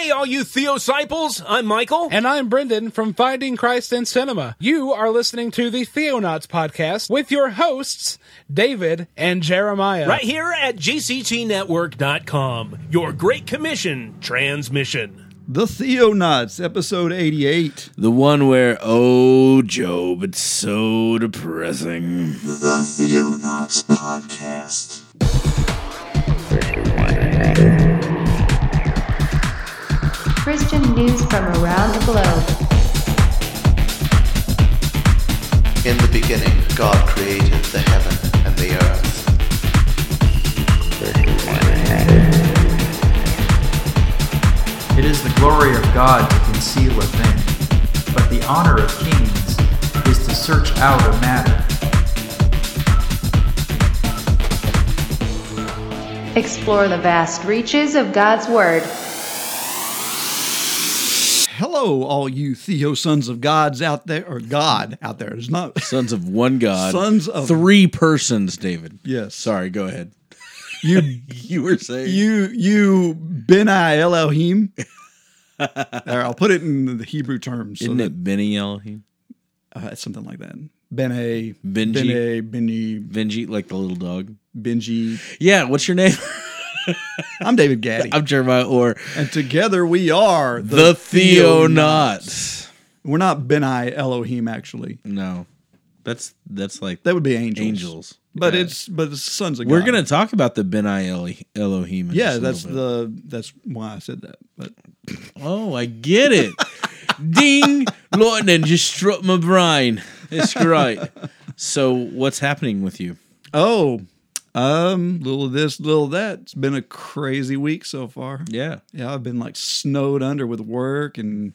Hey, all you Theosciples, I'm Michael. And I'm Brendan from Finding Christ in Cinema. You are listening to the Theonauts podcast with your hosts, David and Jeremiah. Right here at GCTNetwork.com, your Great Commission transmission. The Theonauts, episode 88. The one where, oh, Job, it's so depressing. The Theonauts Podcast. Christian news from around the globe. In the beginning, God created the heaven and the earth. It is the glory of God to conceal a thing, but the honor of kings is to search out a matter. Explore the vast reaches of God's Word. Hello, all you Theo sons of gods out there, or God out there. It's not. Sons of one God. Sons of- three persons, David. Yes. Sorry, go ahead. You, You were saying. you, you, Benai Elohim. there, I'll put it in the Hebrew terms. Isn't that- it Benny Elohim? Uh, something like that. Bene, Benji? Bene, Benny, Benji, like the little dog? Benji. Yeah, what's your name? I'm David Gaddy. I'm Jeremiah, Orr. and together we are the, Theonauts. We're not Benai Elohim, actually. No, that's that's like That would be angels. angels. But Yeah. it's but it's sons of We're gonna talk about the Benai Elo- Elohim. Yeah, that's the that's why I said that. But Oh, I get it. Ding! Lightning just struck my brain. It's great. So, what's happening with you? oh, um, little of this, little of that. It's been a crazy week so far. Yeah, Yeah, I've been like snowed under with work and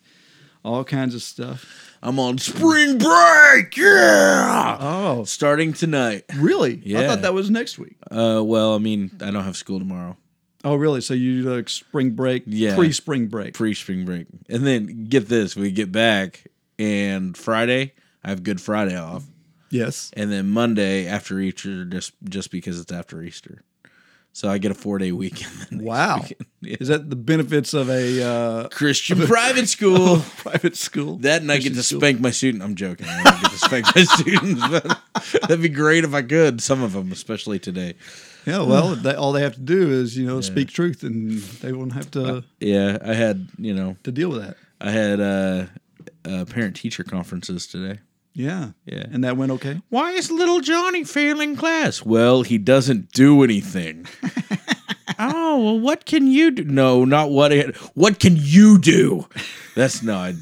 all kinds of stuff. I'm on spring break. Yeah, Oh, starting tonight. really? Yeah. I thought that was next week. Uh, well, I mean, I don't have school tomorrow. Oh, really? So you like spring break, Yeah. pre-spring break. Pre spring break, and then get this: we get back, and Friday I have Good Friday off, yes. and then Monday after Easter, just just because it's after Easter. So I get a four day weekend. Wow. weekend. Yeah. Is that the benefits of a uh, Christian private school. private school? That and I get to school? spank my student. I'm joking. I don't get to spank my students, but that'd be great if I could. Some of them, especially today. Yeah, well, they, all they have to do is you know speak truth, and they won't have to Yeah, I had you know to deal with that. I had uh, uh parent teacher conferences today. Yeah, Yeah. and that went okay. Why is little Johnny failing class? Well, he doesn't do anything. oh well, what can you do? No, not what. It, what can you do? That's no, I,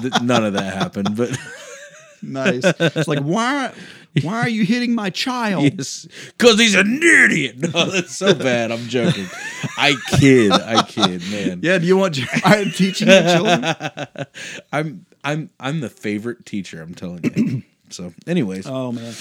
th- none of that happened. But Nice. it's like why why are you hitting my child? Yes, because he's an idiot. No, that's so bad. I'm joking. I kid. I kid, man. Yeah, do you want Jeremiah teaching your children? I'm I'm I'm the favorite teacher. I'm telling you. so, anyways, Oh man.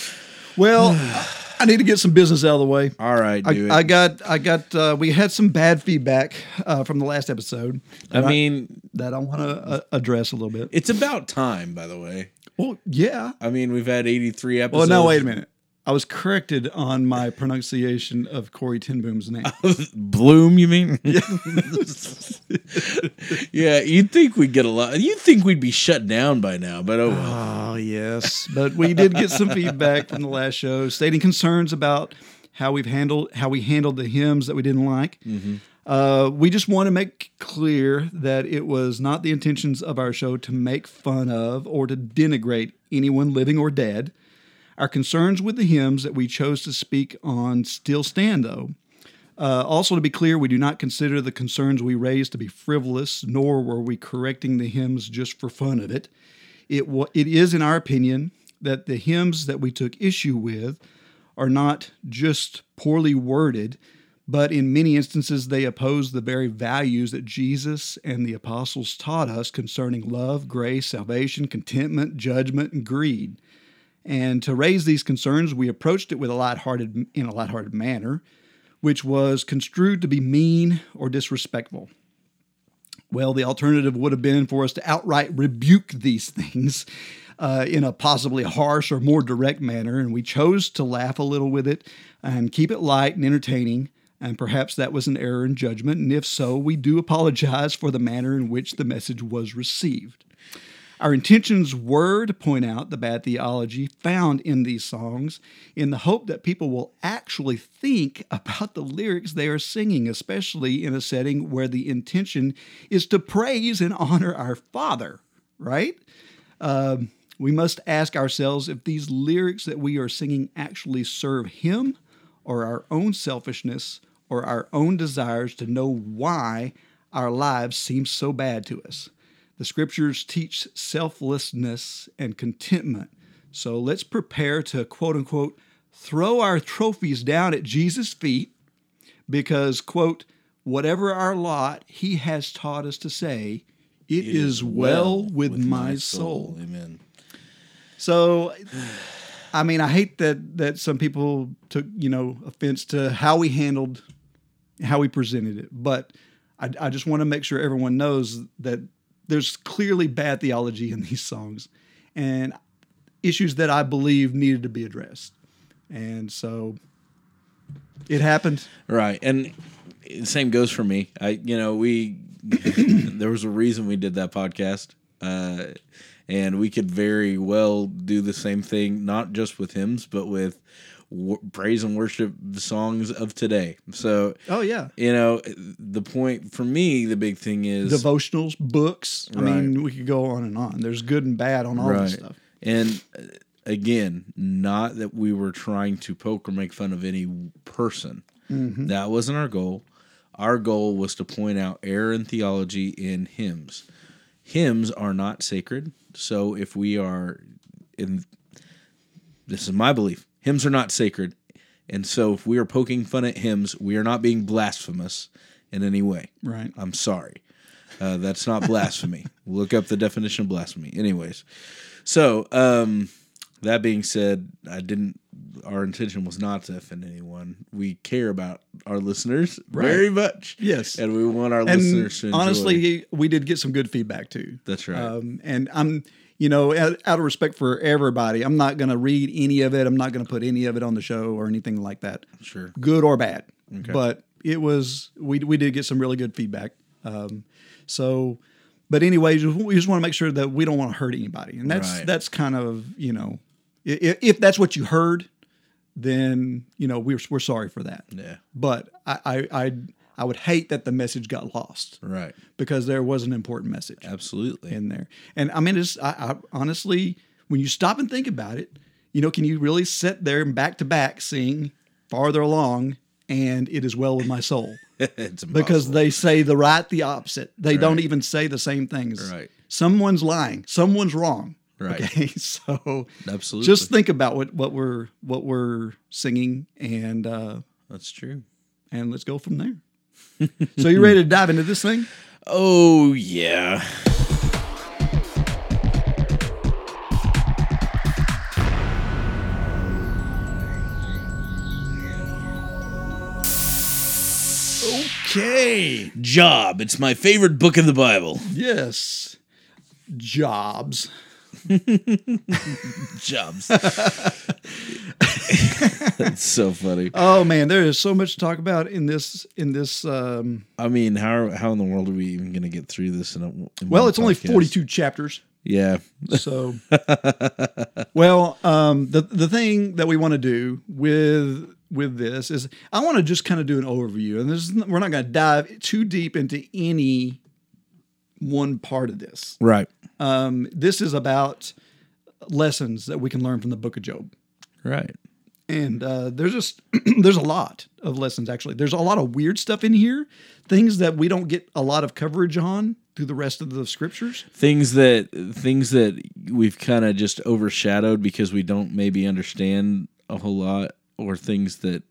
Well, I need to get some business out of the way. all right, I, it. I got I got uh, we had some bad feedback uh, from the last episode. I mean, that I want to uh, address a little bit. it's about time. By the way, Well, yeah. I mean we've had 83 episodes. Well, now wait a minute. I was corrected on my pronunciation of Corrie ten Boom's name. Bloom, you mean? yeah, you'd think we'd get a lot. You'd think we'd be shut down by now, but oh well. Oh, yes. But we did get some feedback from the last show stating concerns about how we've handled how we handled the hymns that we didn't like. Uh, we just want to make clear that it was not the intentions of our show to make fun of or to denigrate anyone living or dead. Our concerns with the hymns that we chose to speak on still stand, though. Uh, also, to be clear, we do not consider the concerns we raised to be frivolous, nor were we correcting the hymns just for fun of it. It, wa- it is, in our opinion, that the hymns that we took issue with are not just poorly worded, but in many instances they oppose the very values that Jesus and the apostles taught us concerning love, grace, salvation, contentment, judgment, and greed. And to raise these concerns, we approached it with a lighthearted in a lighthearted manner, which was construed to be mean or disrespectful. Well, the alternative would have been for us to outright rebuke these things uh, in a possibly harsh or more direct manner, and we chose to laugh a little with it and keep it light and entertaining. And perhaps that was an error in judgment, and if so, we do apologize for the manner in which the message was received. Our intentions were to point out the bad theology found in these songs in the hope that people will actually think about the lyrics they are singing, especially in a setting where the intention is to praise and honor our Father, right? Um, we must ask ourselves if these lyrics that we are singing actually serve Him or our own selfishness or our own desires to know why our lives seem so bad to us. The scriptures teach selflessness and contentment. So let's prepare to quote unquote throw our trophies down at Jesus' feet because, quote, whatever our lot, he has taught us to say, it is well with, my soul. Amen. So, I mean, I hate that that some people took you know offense to how we handled, how we presented it, but I, I just want to make sure everyone knows that there's clearly bad theology in these songs, and issues that I believe needed to be addressed, and so it happened. Right. And the same goes for me. I you know, we there was a reason we did that podcast. Uh and we could very well do the same thing not just with hymns but with w- praise and worship songs of today. So Oh yeah, you know, the point for me, the big thing is devotionals, books. I mean, we could go on and on. There's good and bad on all this stuff. And uh, again, not that we were trying to poke or make fun of any person. Mm-hmm. That wasn't our goal. Our goal was to point out error in theology in hymns. Hymns are not sacred. So if we are in this is my belief. Hymns are not sacred. And so if we are poking fun at hymns, we are not being blasphemous in any way. Right. I'm sorry. Uh, that's not blasphemy. Look up the definition of blasphemy. Anyways, so um, that being said, I didn't. Our intention was not to offend anyone. We care about our listeners very much. Yes. and we want our and listeners to enjoy. honestly, we did get some good feedback too. That's right. Um, and I'm, you know, out, out of respect for everybody, I'm not going to read any of it. I'm not going to put any of it on the show or anything like that, sure. good or bad. But it was we we did get some really good feedback. Um, so, but anyways, we just want to make sure that we don't want to hurt anybody, and that's Right. that's kind of you know, if, if that's what you heard, then you know we're we're sorry for that. Yeah. But I I I, I would hate that the message got lost Right. because there was an important message Absolutely. in there. And I mean, it's I, I, honestly, when you stop and think about it, you know, can you really sit there and back to back sing farther along and it is well with my soul? it's Because they say the right, the opposite. They don't even say the same things. Right. Someone's lying. Someone's wrong. Right. Okay. So Absolutely. just think about what, what we're what we're singing and uh, that's true. and let's go from there. So you ready to dive into this thing? Oh yeah. Okay. Job. It's my favorite book in the Bible. Yes. Jobs. Jobs. That's so funny. Oh man, there is so much to talk about in this in this um I mean, how how in the world are we even going to get through this? In a, in well, it's only 42 chapters. Yeah. So Well, um the the thing that we want to do with with this is I want to just kind of do an overview and this is, we're not going to dive too deep into any one part of this. Right. Um this is about lessons that we can learn from the book of Job. Right. and uh, there's just there's a lot of lessons actually there's a lot of weird stuff in here things that we don't get a lot of coverage on through the rest of the scriptures Things that things that we've kind of just overshadowed because we don't maybe understand a whole lot, or things that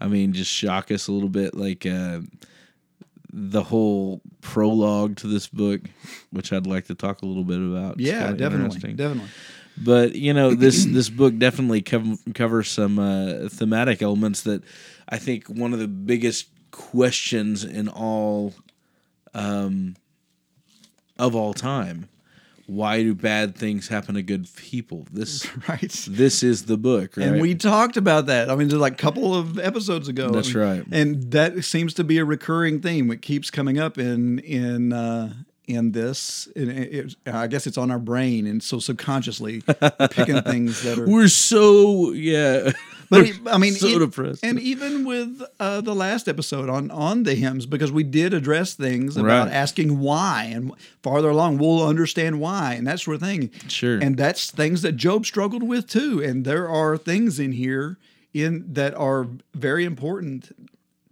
I mean just shock us a little bit, like uh, the whole prologue to this book, which I'd like to talk a little bit about. It's yeah definitely definitely but you know this this book definitely cov- covers some uh, thematic elements that I think one of the biggest questions in all um, of all time why do bad things happen to good people? This right. this is the book, right? And we talked about that. I mean, just like a couple of episodes ago. That's right. And that seems to be a recurring theme. It keeps coming up in in uh, in this. And it, it- I guess it's on our brain, and so subconsciously picking things that are. we're so yeah. But it- I mean, so it- depressed. and even with uh, the last episode on on the hymns, because we did address things about Right. asking why, and farther along we'll understand why, and that sort of thing. Sure. and that's things that Job struggled with too. And there are things in here in that are very important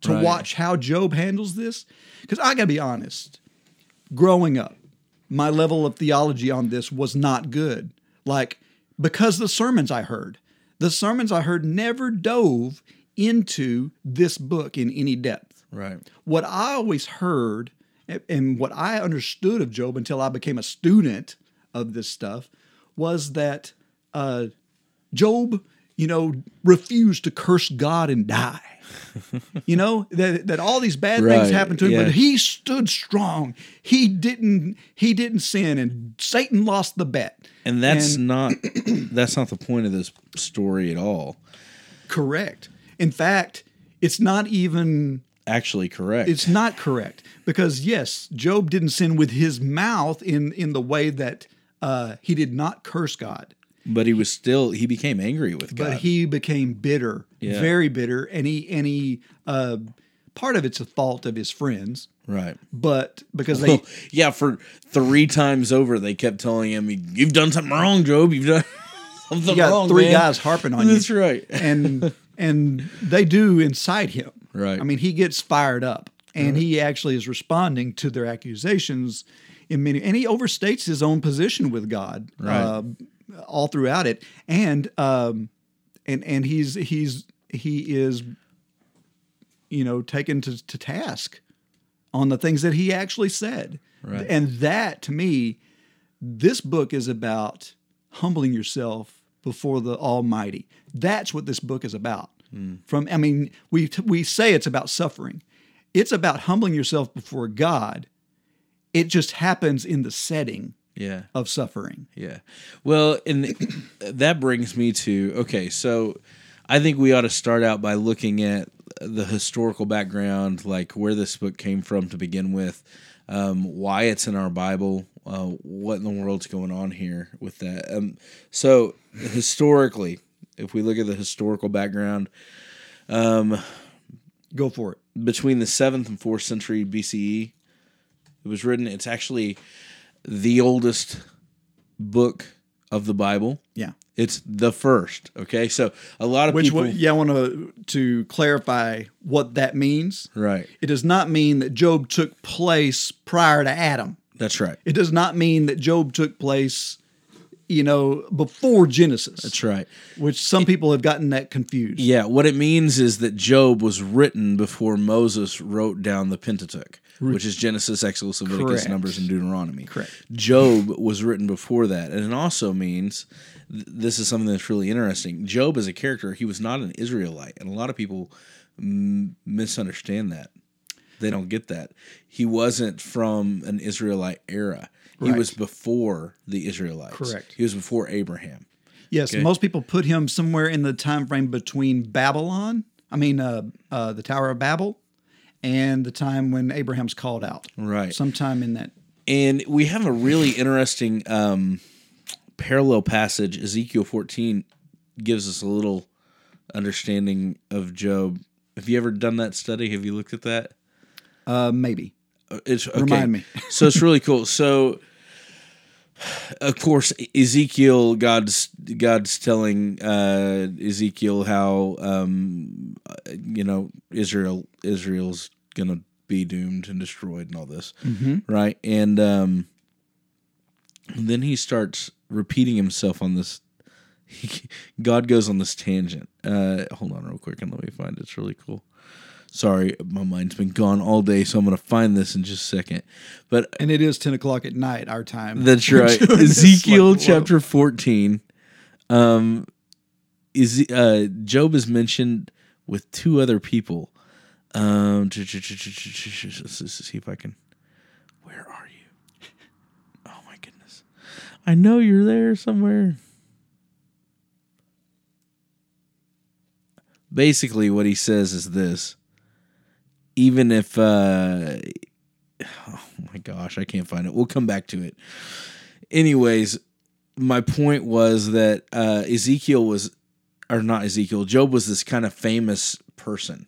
to Right. watch how Job handles this. Because I got to be honest, growing up, my level of theology on this was not good. Like, because the sermons I heard, the sermons I heard never dove into this book in any depth. right. What I always heard and- what I understood of Job until I became a student of this stuff was that uh, Job, you know, refused to curse God and die. you know that that all these bad Right, things happened to him, yeah. but he stood strong. He didn't. He didn't sin, and Satan lost the bet. And that's And- not that's not the point of this story at all. Correct. In fact, it's not even Actually, correct. it's not correct because yes, Job didn't sin with his mouth in in the way that uh, he did not curse God, but he was still he became angry with God. but he became bitter, Yeah. very bitter, and he and he uh, part of it's a fault of his friends, right. but because they Well, yeah, for three times over, they kept telling him, "You've done something wrong, Job. You've done something you got wrong." three man." guys harping on you. That's right. and and they do incite him. Right. I mean, he gets fired up, and he actually is responding to their accusations in many, and he overstates his own position with God Right. uh, all throughout it, and um, and and he's he's he is, you know, taken to, to task on the things that he actually said, Right. and that to me, this book is about humbling yourself before the Almighty. That's what this book is about. From I mean, we we say it's about suffering. It's about humbling yourself before God. It just happens in the setting Yeah. of suffering. Yeah. Well, and that brings me to okay, so I think we ought to start out by looking at the historical background, like where this book came from to begin with, um, why it's in our Bible, uh, what in the world's going on here with that. Um, so, historically, if we look at the historical background, um, Go for it. between the seventh and fourth century BCE. It was written. It's actually the oldest book of the Bible. Yeah. It's the first. Okay, so a lot of Which people. one, yeah, I want to to clarify what that means. Right. It does not mean that Job took place prior to Adam. That's right. It does not mean that Job took place, you know, before Genesis. That's right. Which some people have gotten that confused. Yeah, what it means is that Job was written before Moses wrote down the Pentateuch, which is Genesis, Exodus, Leviticus, Correct. Numbers, and Deuteronomy. Correct. Job was written before that, and it also means th- this is something that's really interesting. Job as a character, he was not an Israelite, and a lot of people mm, misunderstand that. They don't get that. He wasn't from an Israelite era. He Right. was before the Israelites. Correct. He was before Abraham. Yes, Okay. most people put him somewhere in the time frame between Babylon, I mean, uh, uh, the Tower of Babel, and the time when Abraham's called out. Right. Sometime in that. And we have a really interesting um, parallel passage. Ezekiel 14 gives us a little understanding of Job. Have you ever done that study? Have you looked at that? Uh, maybe. Uh, It's okay. Remind me. so it's really cool. So, of course, Ezekiel, God's God's telling uh, Ezekiel how um, you know Israel Israel's gonna be doomed and destroyed and all this, right? And um, then he starts repeating himself on this. God goes on this tangent. Uh, hold on, real quick, and let me find it. It's really cool. Sorry, my mind's been gone all day, so I'm going to find this in just a second. But And it is 10 o'clock at night, our time. that's right. Ezekiel like, chapter 14. Um, is uh, Job is mentioned with two other people. Um, let's see if I can. Where are you? Oh my goodness. I know you're there somewhere. Basically, what he says is this: even if, uh, oh my gosh, I can't find it. We'll come back to it. Anyways, my point was that uh, Ezekiel was, or not Ezekiel, Job was this kind of famous person.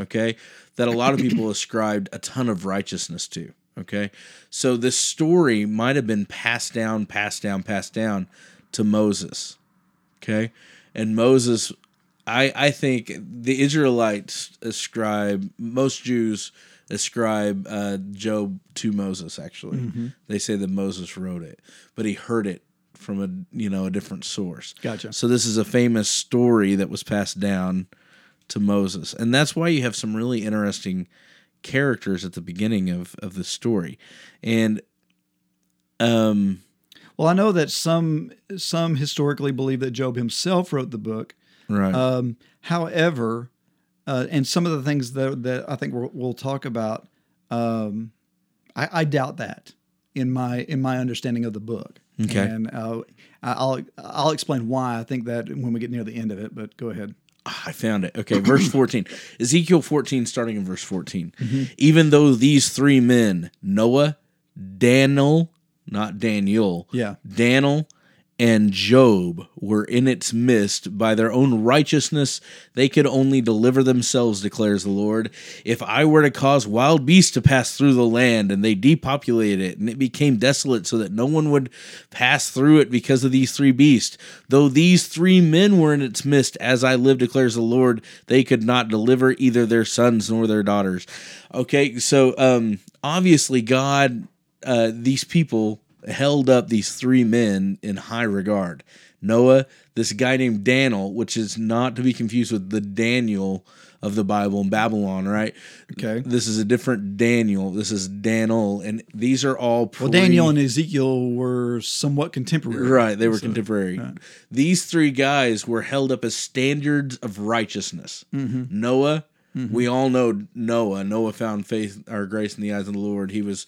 Okay, that a lot of people ascribed a ton of righteousness to. Okay, so this story might have been passed down, passed down, passed down to Moses. Okay, and Moses, I I think the Israelites ascribe most Jews ascribe uh, Job to Moses. Actually, they say that Moses wrote it, but he heard it from a you know a different source. Gotcha. So this is a famous story that was passed down to Moses, and that's why you have some really interesting characters at the beginning of of the story, and um Well, I know that some some historically believe that Job himself wrote the book. Right Um, however, uh, and some of the things that, that I think we'll, we'll talk about, um, I, I doubt that in my in my understanding of the book. Okay. and uh, I'll I'll explain why I think that when we get near the end of it. But go ahead. I found it. Okay, verse 14. Ezekiel 14, starting in verse 14. Even though these three men, Noah, Daniel, not Daniel, Yeah. Daniel, and Job were in its midst by their own righteousness, they could only deliver themselves, declares the Lord. If I were to cause wild beasts to pass through the land, and they depopulated it, and it became desolate, so that no one would pass through it because of these three beasts, though these three men were in its midst, as I live, declares the Lord, they could not deliver either their sons nor their daughters. Okay, so um, obviously, God, uh, these people held up these three men in high regard. Noah, this guy named Daniel, which is not to be confused with the Daniel of the Bible in Babylon, right? Okay. This is a different Daniel. This is Daniel, and these are all pre- Well, Daniel and Ezekiel were somewhat contemporary. Right, they were So- contemporary. These three guys were held up as standards of righteousness. Mm-hmm. Noah, mm-hmm. we all know Noah. Noah found faith or grace in the eyes of the Lord. He was,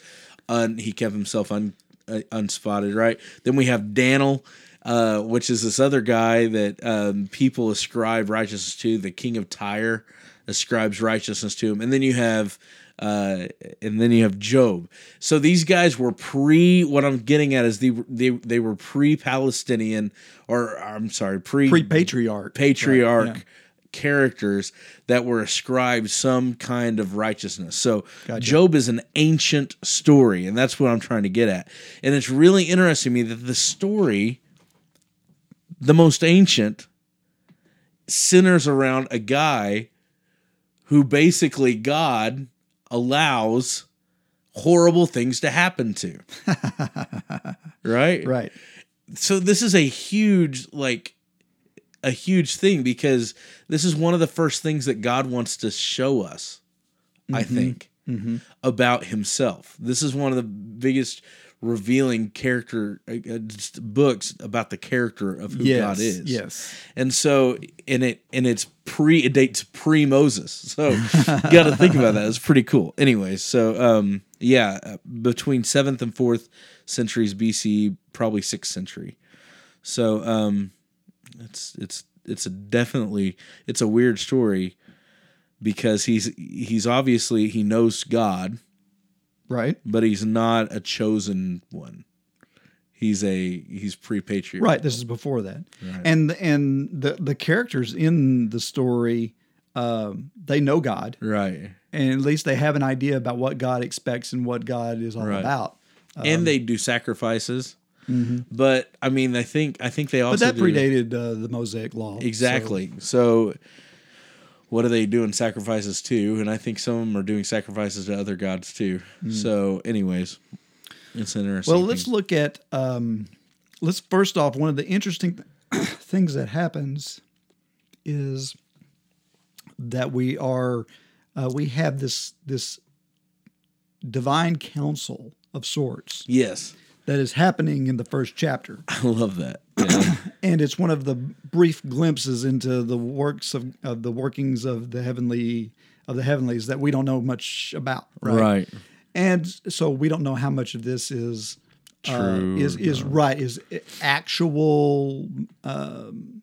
un, he kept himself un, uh, unspotted. Right. Then we have Daniel, uh, which is this other guy that um, people ascribe righteousness to. The king of Tyre ascribes righteousness to him, and then you have uh, and then you have Job. So these guys were pre. What I'm getting at is they they they were pre-Palestinian, or I'm sorry, pre Pre patriarch. patriarch Right. Characters that were ascribed some kind of righteousness. So Gotcha. Job is an ancient story, and that's what I'm trying to get at. And it's really interesting to me that the story, the most ancient, centers around a guy who basically God allows horrible things to happen to. right? Right. so this is a huge like a huge thing because this is one of the first things that God wants to show us I think about himself. This is one of the biggest revealing character uh, uh, books about the character of who Yes. God is. Yes. And so in it and it's pre it dates pre Moses. So you got to think about that. It's pretty cool. Anyways, so um yeah, uh, between 7th and 4th centuries BC, probably 6th century. So um it's it's it's a definitely it's a weird story because he's he's obviously he knows God, Right. but he's not a chosen one. He's a he's pre-patriarch. Right. This is before that. And and the the characters in the story, um, they know God, Right. and at least they have an idea about what God expects and what God is all Right. about. and they do sacrifices. But I mean, I think I think they also But that predated uh, the Mosaic law. exactly. So, what are they doing sacrifices to? And I think some of them are doing sacrifices to other gods too. So, anyways, it's interesting. Well, let's look at. Um, let's first off, one of the interesting things that happens is that we are uh, we have this this divine council of sorts yes, that is happening in the first chapter, I love that. Yeah. and it's one of the brief glimpses into the works of, of the workings of the heavenly of the heavenlies that we don't know much about. right. And so we don't know how much of this is uh, True. is is right is actual um,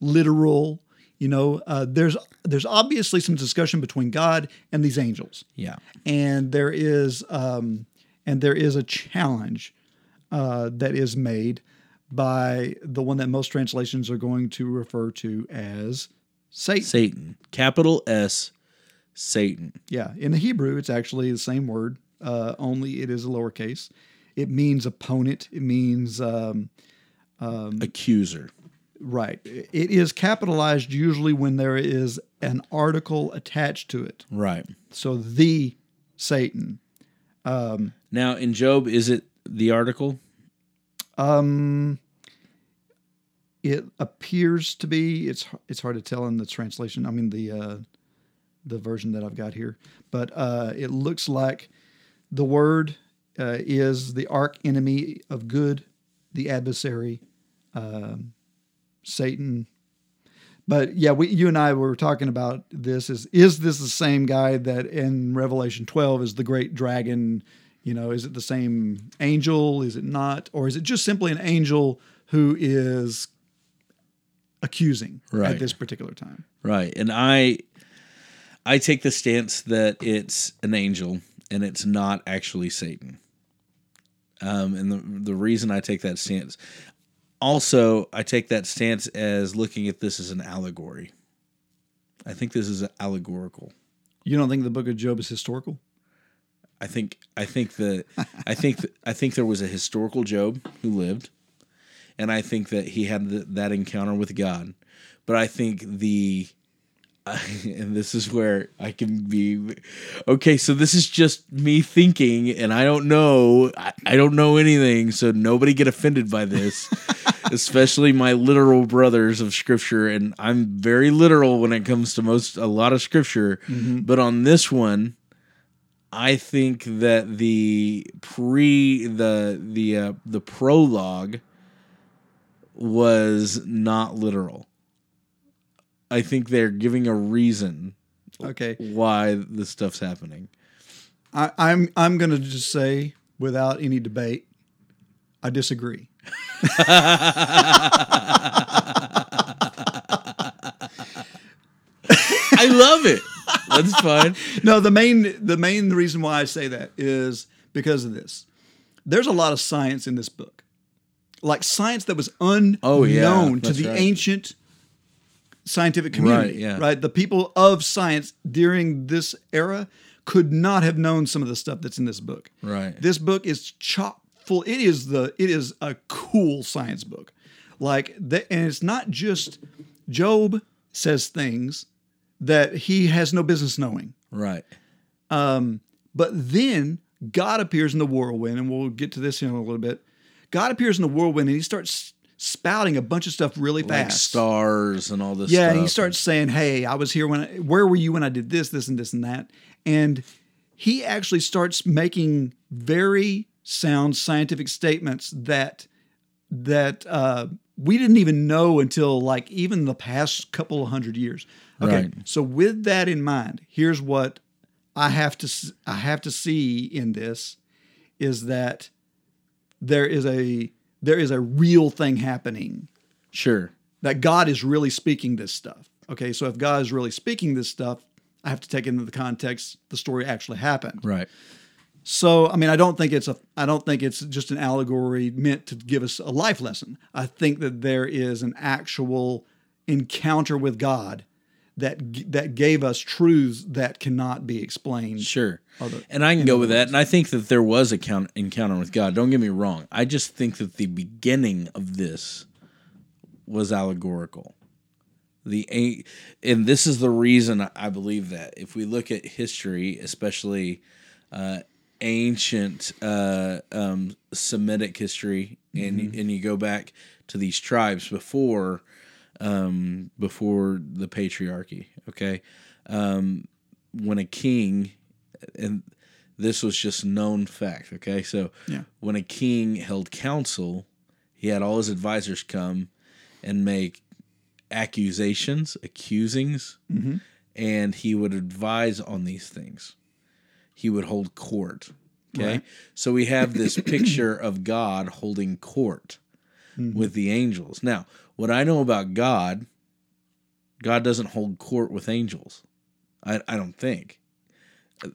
literal you know uh, there's there's obviously some discussion between god and these angels yeah. and there is um, and there is a challenge uh, that is made by the one that most translations are going to refer to as Satan. Satan. Capital S. Satan. Yeah, in the Hebrew, it's actually the same word, uh, only it is a lowercase. It means opponent. It means um, Accuser. right. It is capitalized usually when there is an article attached to it. Right. So the Satan. Now in Job, is it the article? Um, it appears to be. It's it's hard to tell in the translation. I mean the uh, the version that I've got here, but uh, it looks like the word uh, is the arch enemy of good, the adversary, um, Satan. But yeah, we you and I were talking about this. Is is this the same guy that in Revelation twelve is the great dragon? You know, is it the same angel? Is it not, or is it just simply an angel who is accusing Right. at this particular time? Right. And I I take the stance that it's an angel and it's not actually Satan. Um, and the the reason I take that stance also I take that stance as looking at this as an allegory. I think this is allegorical. You don't think the Book of Job is historical? I think I think that I think that, I think there was a historical Job who lived, and I think that he had th that encounter with God. But I think the and this is where I can be okay. So this is just me thinking, and I don't know. I, I don't know anything, so nobody get offended by this. Especially my literal brothers of scripture, and I'm very literal when it comes to most a lot of scripture. Mm-hmm. But on this one, I think that the pre the the uh, the prologue was not literal. I think they're giving a reason Okay, why this stuff's happening. I, I'm I'm going to just say without any debate, I disagree. I love it. That's fine. no, the main the main reason why I say that is because of this. There's a lot of science in this book, like science that was unknown Oh, yeah, to the right. ancient scientific community. yeah. right. The people of science during this era could not have known some of the stuff that's in this book. Right. This book is chock full. It is the it is a cool science book, like that, and it's not just Job says things that he has no business knowing. Right. But then God appears in the whirlwind, and we'll get to this in a little bit. God appears in the whirlwind, and he starts spouting a bunch of stuff really Like fast. stars and all this yeah, and he starts saying, "Hey, I was here when. I, where were you when I did this, this, and this, and that?" And he actually starts making very sound scientific statements that that uh, we didn't even know until like even the past couple of hundred years. Okay, Right. so with that in mind, here's what I have to I have to see in this is that there is a there is a real thing happening Sure. that God is really speaking this stuff. Okay, so if God is really speaking this stuff, I have to take into the context the story actually happened. Right. So, I mean, I don't think it's a I don't think it's just an allegory meant to give us a life lesson. I think that there is an actual encounter with God that that gave us truths that cannot be explained. Sure. Other- and I can go with that. And I think that there was a count, encounter with God. Don't get me wrong. I just think that the beginning of this was allegorical. The and this is the reason I believe that. If we look at history, especially uh, ancient uh, um, Semitic history, and and you go back to these tribes before um, before the patriarchy. Okay, um, when a king, and this was just known fact. Okay, so Yeah. when a king held council, he had all his advisors come and make accusations, accusings, and he would advise on these things. He would hold court Okay. Right. So we have this picture of God holding court Mm-hmm. with the angels. Now, what I know about God, God doesn't hold court with angels. I, I don't think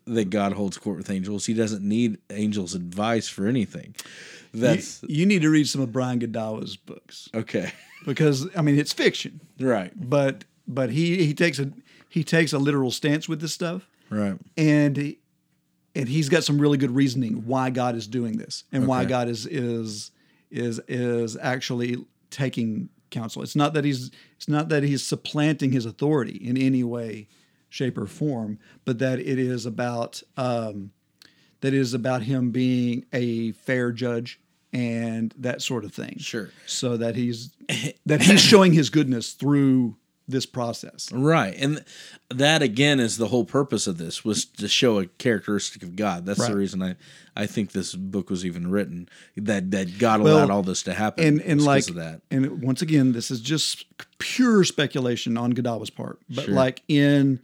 that God holds court with angels. He doesn't need angels' advice for anything. That's you, you need to read some of Brian Godawa's books okay. because I mean it's fiction, Right. but but he he takes a he takes a literal stance with this stuff, Right. and he, and he's got some really good reasoning why God is doing this and why God is is is is actually taking counsel. It's not that he's it's not that he's supplanting his authority in any way, shape, or form, but that it is about um, that it is about him being a fair judge and that sort of thing. Sure. So that he's that he's showing his goodness through this process. Right. And that again is the whole purpose of this was to show a characteristic of God. That's Right. the reason I, I think this book was even written. That that God Well, allowed all this to happen. and and like of that. and once again this is just pure speculation on Godawa's part but Sure. like in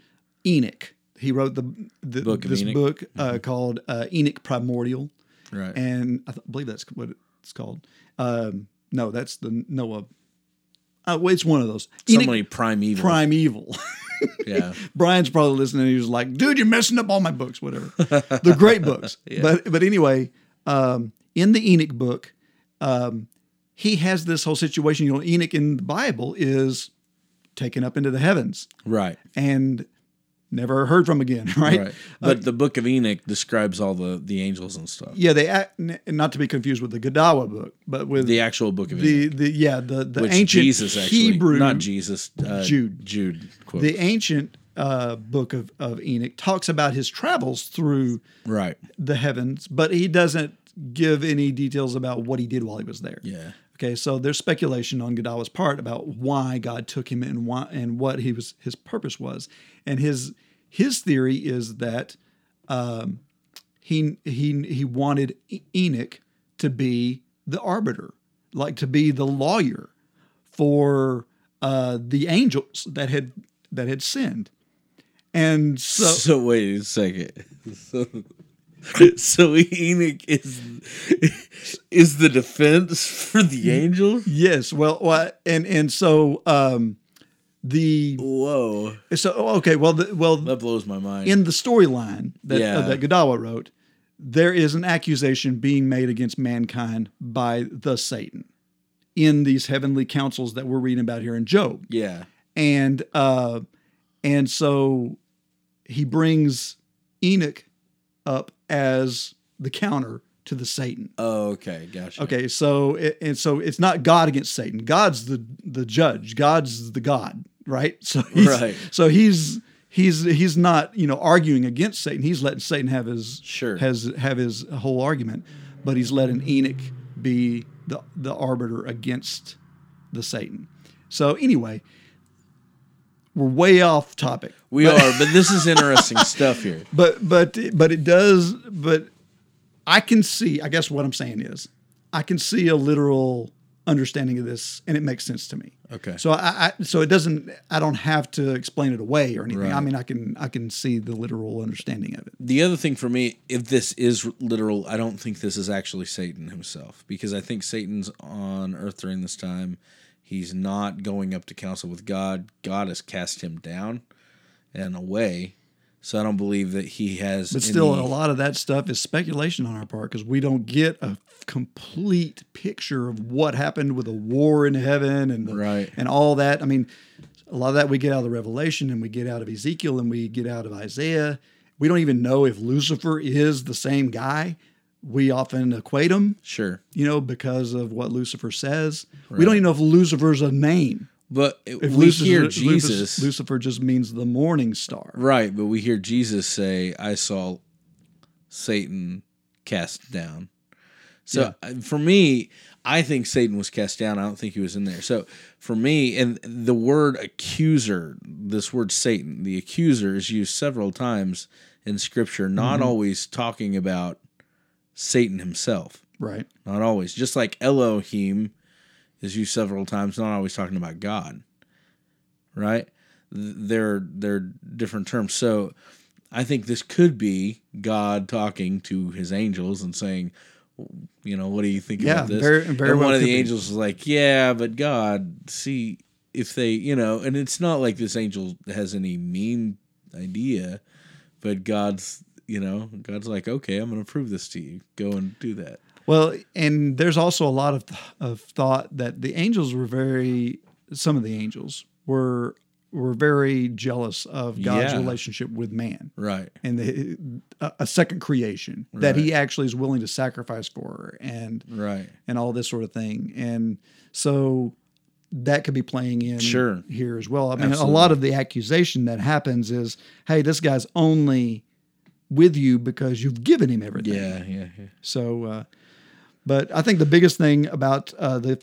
Enoch he wrote the, the Book this Enoch? Mm-hmm. book uh, called uh, Enoch Primordial Right. and I th- believe that's what it's called um, no that's the Noah uh, well, it's one of those Somebody primeval. Primeval Yeah. Brian's probably listening. He was like, "Dude, you're messing up all my books. Whatever. They're great books." But but anyway, um, in the Enoch book, um, he has this whole situation. You know, Enoch in the Bible is taken up into the heavens Right. and never heard from again. Right. Right. But the book of Enoch describes all the, the angels and stuff. Yeah, they act, not to be confused with the Godawa book, but with The actual book of the Enoch. the yeah the the Which ancient Jesus actually Hebrew not Jesus uh, Jude. Jude quote. the ancient uh, book of, of Enoch talks about his travels through right. the heavens, but he doesn't give any details about what he did while he was there. Yeah. Okay, so there's speculation on Godawa's part about why God took him and why and what he was his purpose was, and his his theory is that um, he he he wanted Enoch to be the arbiter, like to be the lawyer for uh, the angels that had that had sinned, and so So, wait a second. so Enoch is is the defense for the angels? yes, well, well and and so um, the Whoa, so okay, well, the, well, that blows my mind. in the storyline that Yeah. uh, that Godawa wrote, there is an accusation being made against mankind by the Satan in these heavenly councils that we're reading about here in Job, yeah, and uh, and so he brings Enoch up as the counter to the Satan. oh, okay, gotcha. Okay, so it, and so it's not God against Satan. God's the the judge. God's the God, right? So he's, Right. So he's he's he's not you know arguing against Satan. He's letting Satan have his Sure. has have his whole argument, but he's letting Enoch be the the arbiter against the Satan. So anyway, we're way off topic. we are, but this is interesting stuff here. But but but it does. But I can see. I guess what I'm saying is, I can see a literal understanding of this, and it makes sense to me. Okay. So I, I so it doesn't. I don't have to explain it away or anything. I mean, I can I can see the literal understanding of it. The other thing for me, if this is literal, I don't think this is actually Satan himself because I think Satan's on earth during this time. He's not going up to counsel with God. God has cast him down and away. So I don't believe that he has. But still, any- a lot of that stuff is speculation on our part because we don't get a complete picture of what happened with the war in heaven and the, Right. and all that. I mean, a lot of that we get out of the Revelation and we get out of Ezekiel and we get out of Isaiah. We don't even know if Lucifer is the same guy. We often equate him, Sure. you know, because of what Lucifer says. We don't even know if Lucifer's a name. But If we Lucifer, hear Jesus. Lucifer just means the morning star. Right, but we hear Jesus say, I saw Satan cast down. So uh, for me, I think Satan was cast down. I don't think he was in there. So for me, and the word accuser, this word Satan, the accuser is used several times in scripture, not always talking about Satan himself. Right. Not always. Just like Elohim is used several times, not always talking about God. Right? They're they're different terms. So I think this could be God talking to his angels and saying, you know, what do you think Yeah, about this? very- very and well one of the be. angels is like, yeah, but God, see if they, you know, and it's not like this angel has any mean idea, but God's, you know, God's like, okay, I'm going to prove this to you. Go and do that. Well, and there's also a lot of of thought that the angels were very some of the angels were were very jealous of God's Yeah. relationship with man Right. and the, a, a second creation that he actually is willing to sacrifice for and Right. and all this sort of thing. And so that could be playing in Sure. here as well. I mean, Absolutely. a lot of the accusation that happens is, hey, this guy's only with you because you've given him everything. Yeah. Yeah. yeah. So, uh, but I think the biggest thing about uh, the,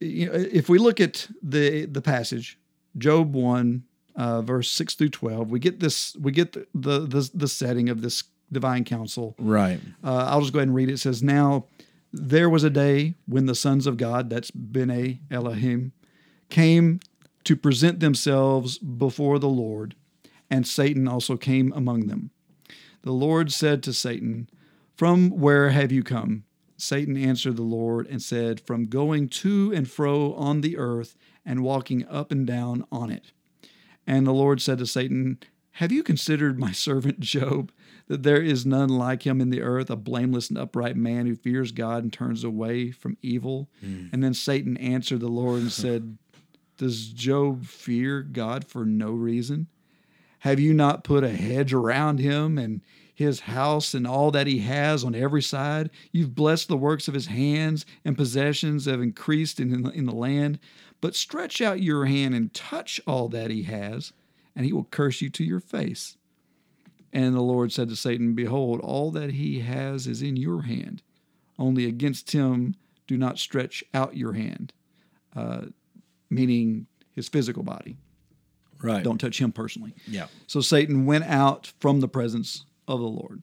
you know, if we look at the the passage, Job one, uh, verse six through twelve, we get this, we get the the the, the setting of this divine council. Right. Uh, I'll just go ahead and read it. It says, Now there was a day when the sons of God, that's Bene Elohim, came to present themselves before the Lord, and Satan also came among them. The Lord said to Satan, From where have you come? Satan answered the Lord and said, From going to and fro on the earth and walking up and down on it. And the Lord said to Satan, Have you considered my servant Job, that there is none like him in the earth, a blameless and upright man who fears God and turns away from evil? Hmm. And then Satan answered the Lord and said, Does Job fear God for no reason? Have you not put a hedge around him and his house and all that he has on every side? You've blessed the works of his hands, and possessions have increased in, in the land. But stretch out your hand and touch all that he has, and he will curse you to your face. And the Lord said to Satan, Behold, all that he has is in your hand. Only against him do not stretch out your hand, uh, meaning his physical body. Right. Don't touch him personally. Yeah. So Satan went out from the presence of the Lord.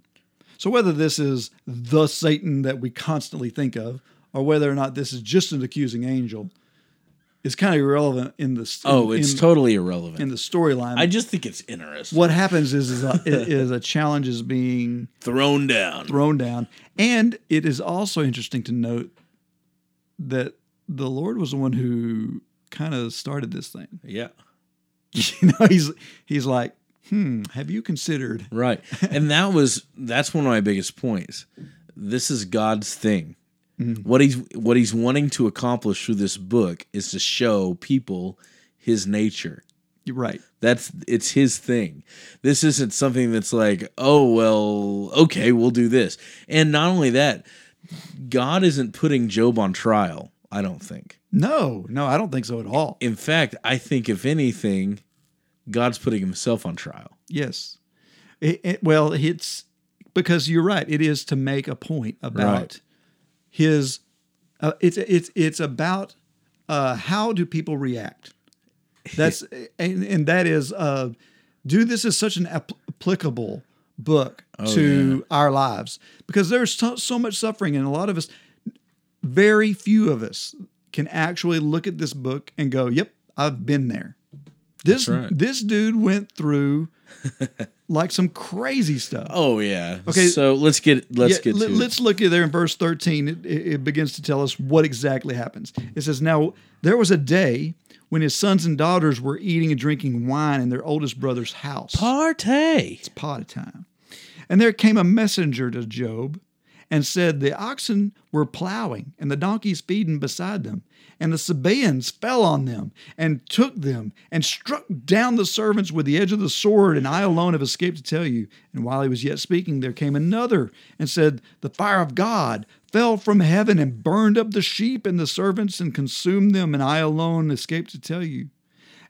So whether this is the Satan that we constantly think of, or whether or not this is just an accusing angel, is kind of irrelevant in the Oh, it's in, totally irrelevant. in the storyline. I just think it's interesting. what happens is is a, is a challenge is being Thrown down. thrown down, and it is also interesting to note that the Lord was the one who kind of started this thing. Yeah. You know, he's he's like, hmm, have you considered? Right. and that was that's one of my biggest points. This is God's thing. What he's what he's wanting to accomplish through this book is to show people his nature. You're right. That's it's his thing. This isn't something that's like, oh well, okay, we'll do this. And not only that, God isn't putting Job on trial, I don't think. No, no, I don't think so at all. In fact, I think if anything, God's putting himself on trial. Yes. It, it- well, it's because you're right. It is to make a point about Right. his. Uh, it's it's it's about uh, how do people react. That's and, and that is uh, do this is such an app- applicable book to our lives because there's so, so much suffering and a lot of us, very few of us can actually look at this book and go, "Yep, I've been there." This right. this dude went through like some crazy stuff. Oh yeah. Okay. So let's get let's Yeah, get let- to let's look at there in verse 13. It, it begins to tell us what exactly happens. It says, Now there was a day when his sons and daughters were eating and drinking wine in their oldest brother's house. Partay. It's of time. And there came a messenger to Job and said, The oxen were plowing and the donkeys feeding beside them. And the Sabaeans fell on them and took them and struck down the servants with the edge of the sword. And I alone have escaped to tell you. And while he was yet speaking, there came another and said, The fire of God fell from heaven and burned up the sheep and the servants and consumed them. And I alone escaped to tell you.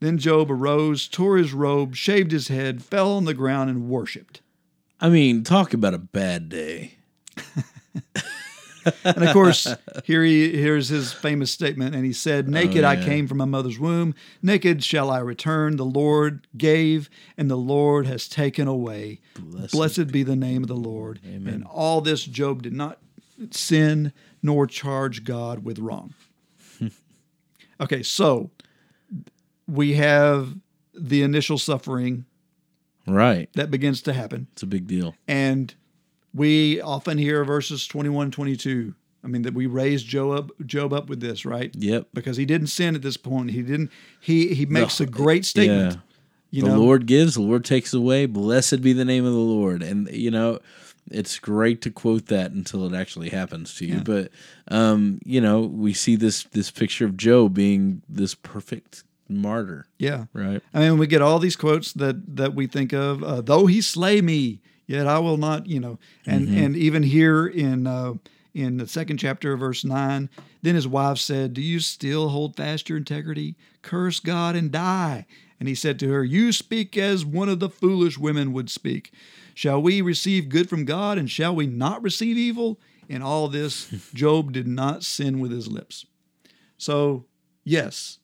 Then Job arose, tore his robe, shaved his head, fell on the ground, and worshipped. I mean, talk about a bad day. And of course, here he here's his famous statement, and he said, oh, "Naked I yeah. came from my mother's womb; naked shall I return. The Lord gave, and the Lord has taken away. Blessed, be the name of the Lord." And all this, Job did not sin nor charge God with wrong. okay, so we have the initial suffering Right. that begins to happen. It's a big deal. And we often hear verses 21, 22. I mean, that we raise Job up, Job up with this, right? Yep. Because he didn't sin at this point. He didn't, he, he makes The- a great statement. Yeah. You the know, Lord gives, the Lord takes away. Blessed be the name of the Lord. And you know, it's great to quote that until it actually happens to you. Yeah. But um, you know, we see this this picture of Job being this perfect martyr, yeah. right? I mean, we get all these quotes that, that we think of, uh, though he slay me, yet I will not, you know, and, Mm-hmm. and even here in, uh, in the second chapter of verse nine, then his wife said, do you still hold fast your integrity? Curse God and die. And he said to her, You speak as one of the foolish women would speak. Shall we receive good from God and shall we not receive evil? In all this, Job did not sin with his lips. So, yes,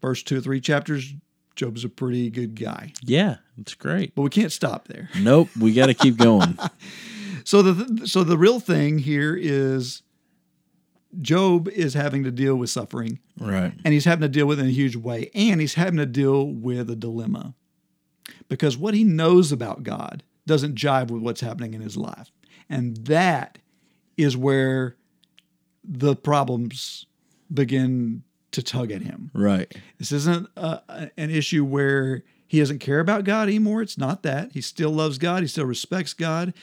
first two or three chapters, Job's a pretty good guy. Yeah, it's great. But we can't stop there. Nope, we got to keep going. So the so the real thing here is Job is having to deal with suffering right. and he's having to deal with it in a huge way and he's having to deal with a dilemma. Because what he knows about God doesn't jive with what's happening in his life. And that is where the problems begin to tug at him. Right. This isn't uh, an issue where he doesn't care about God anymore. It's not that. He still loves God. He still respects God,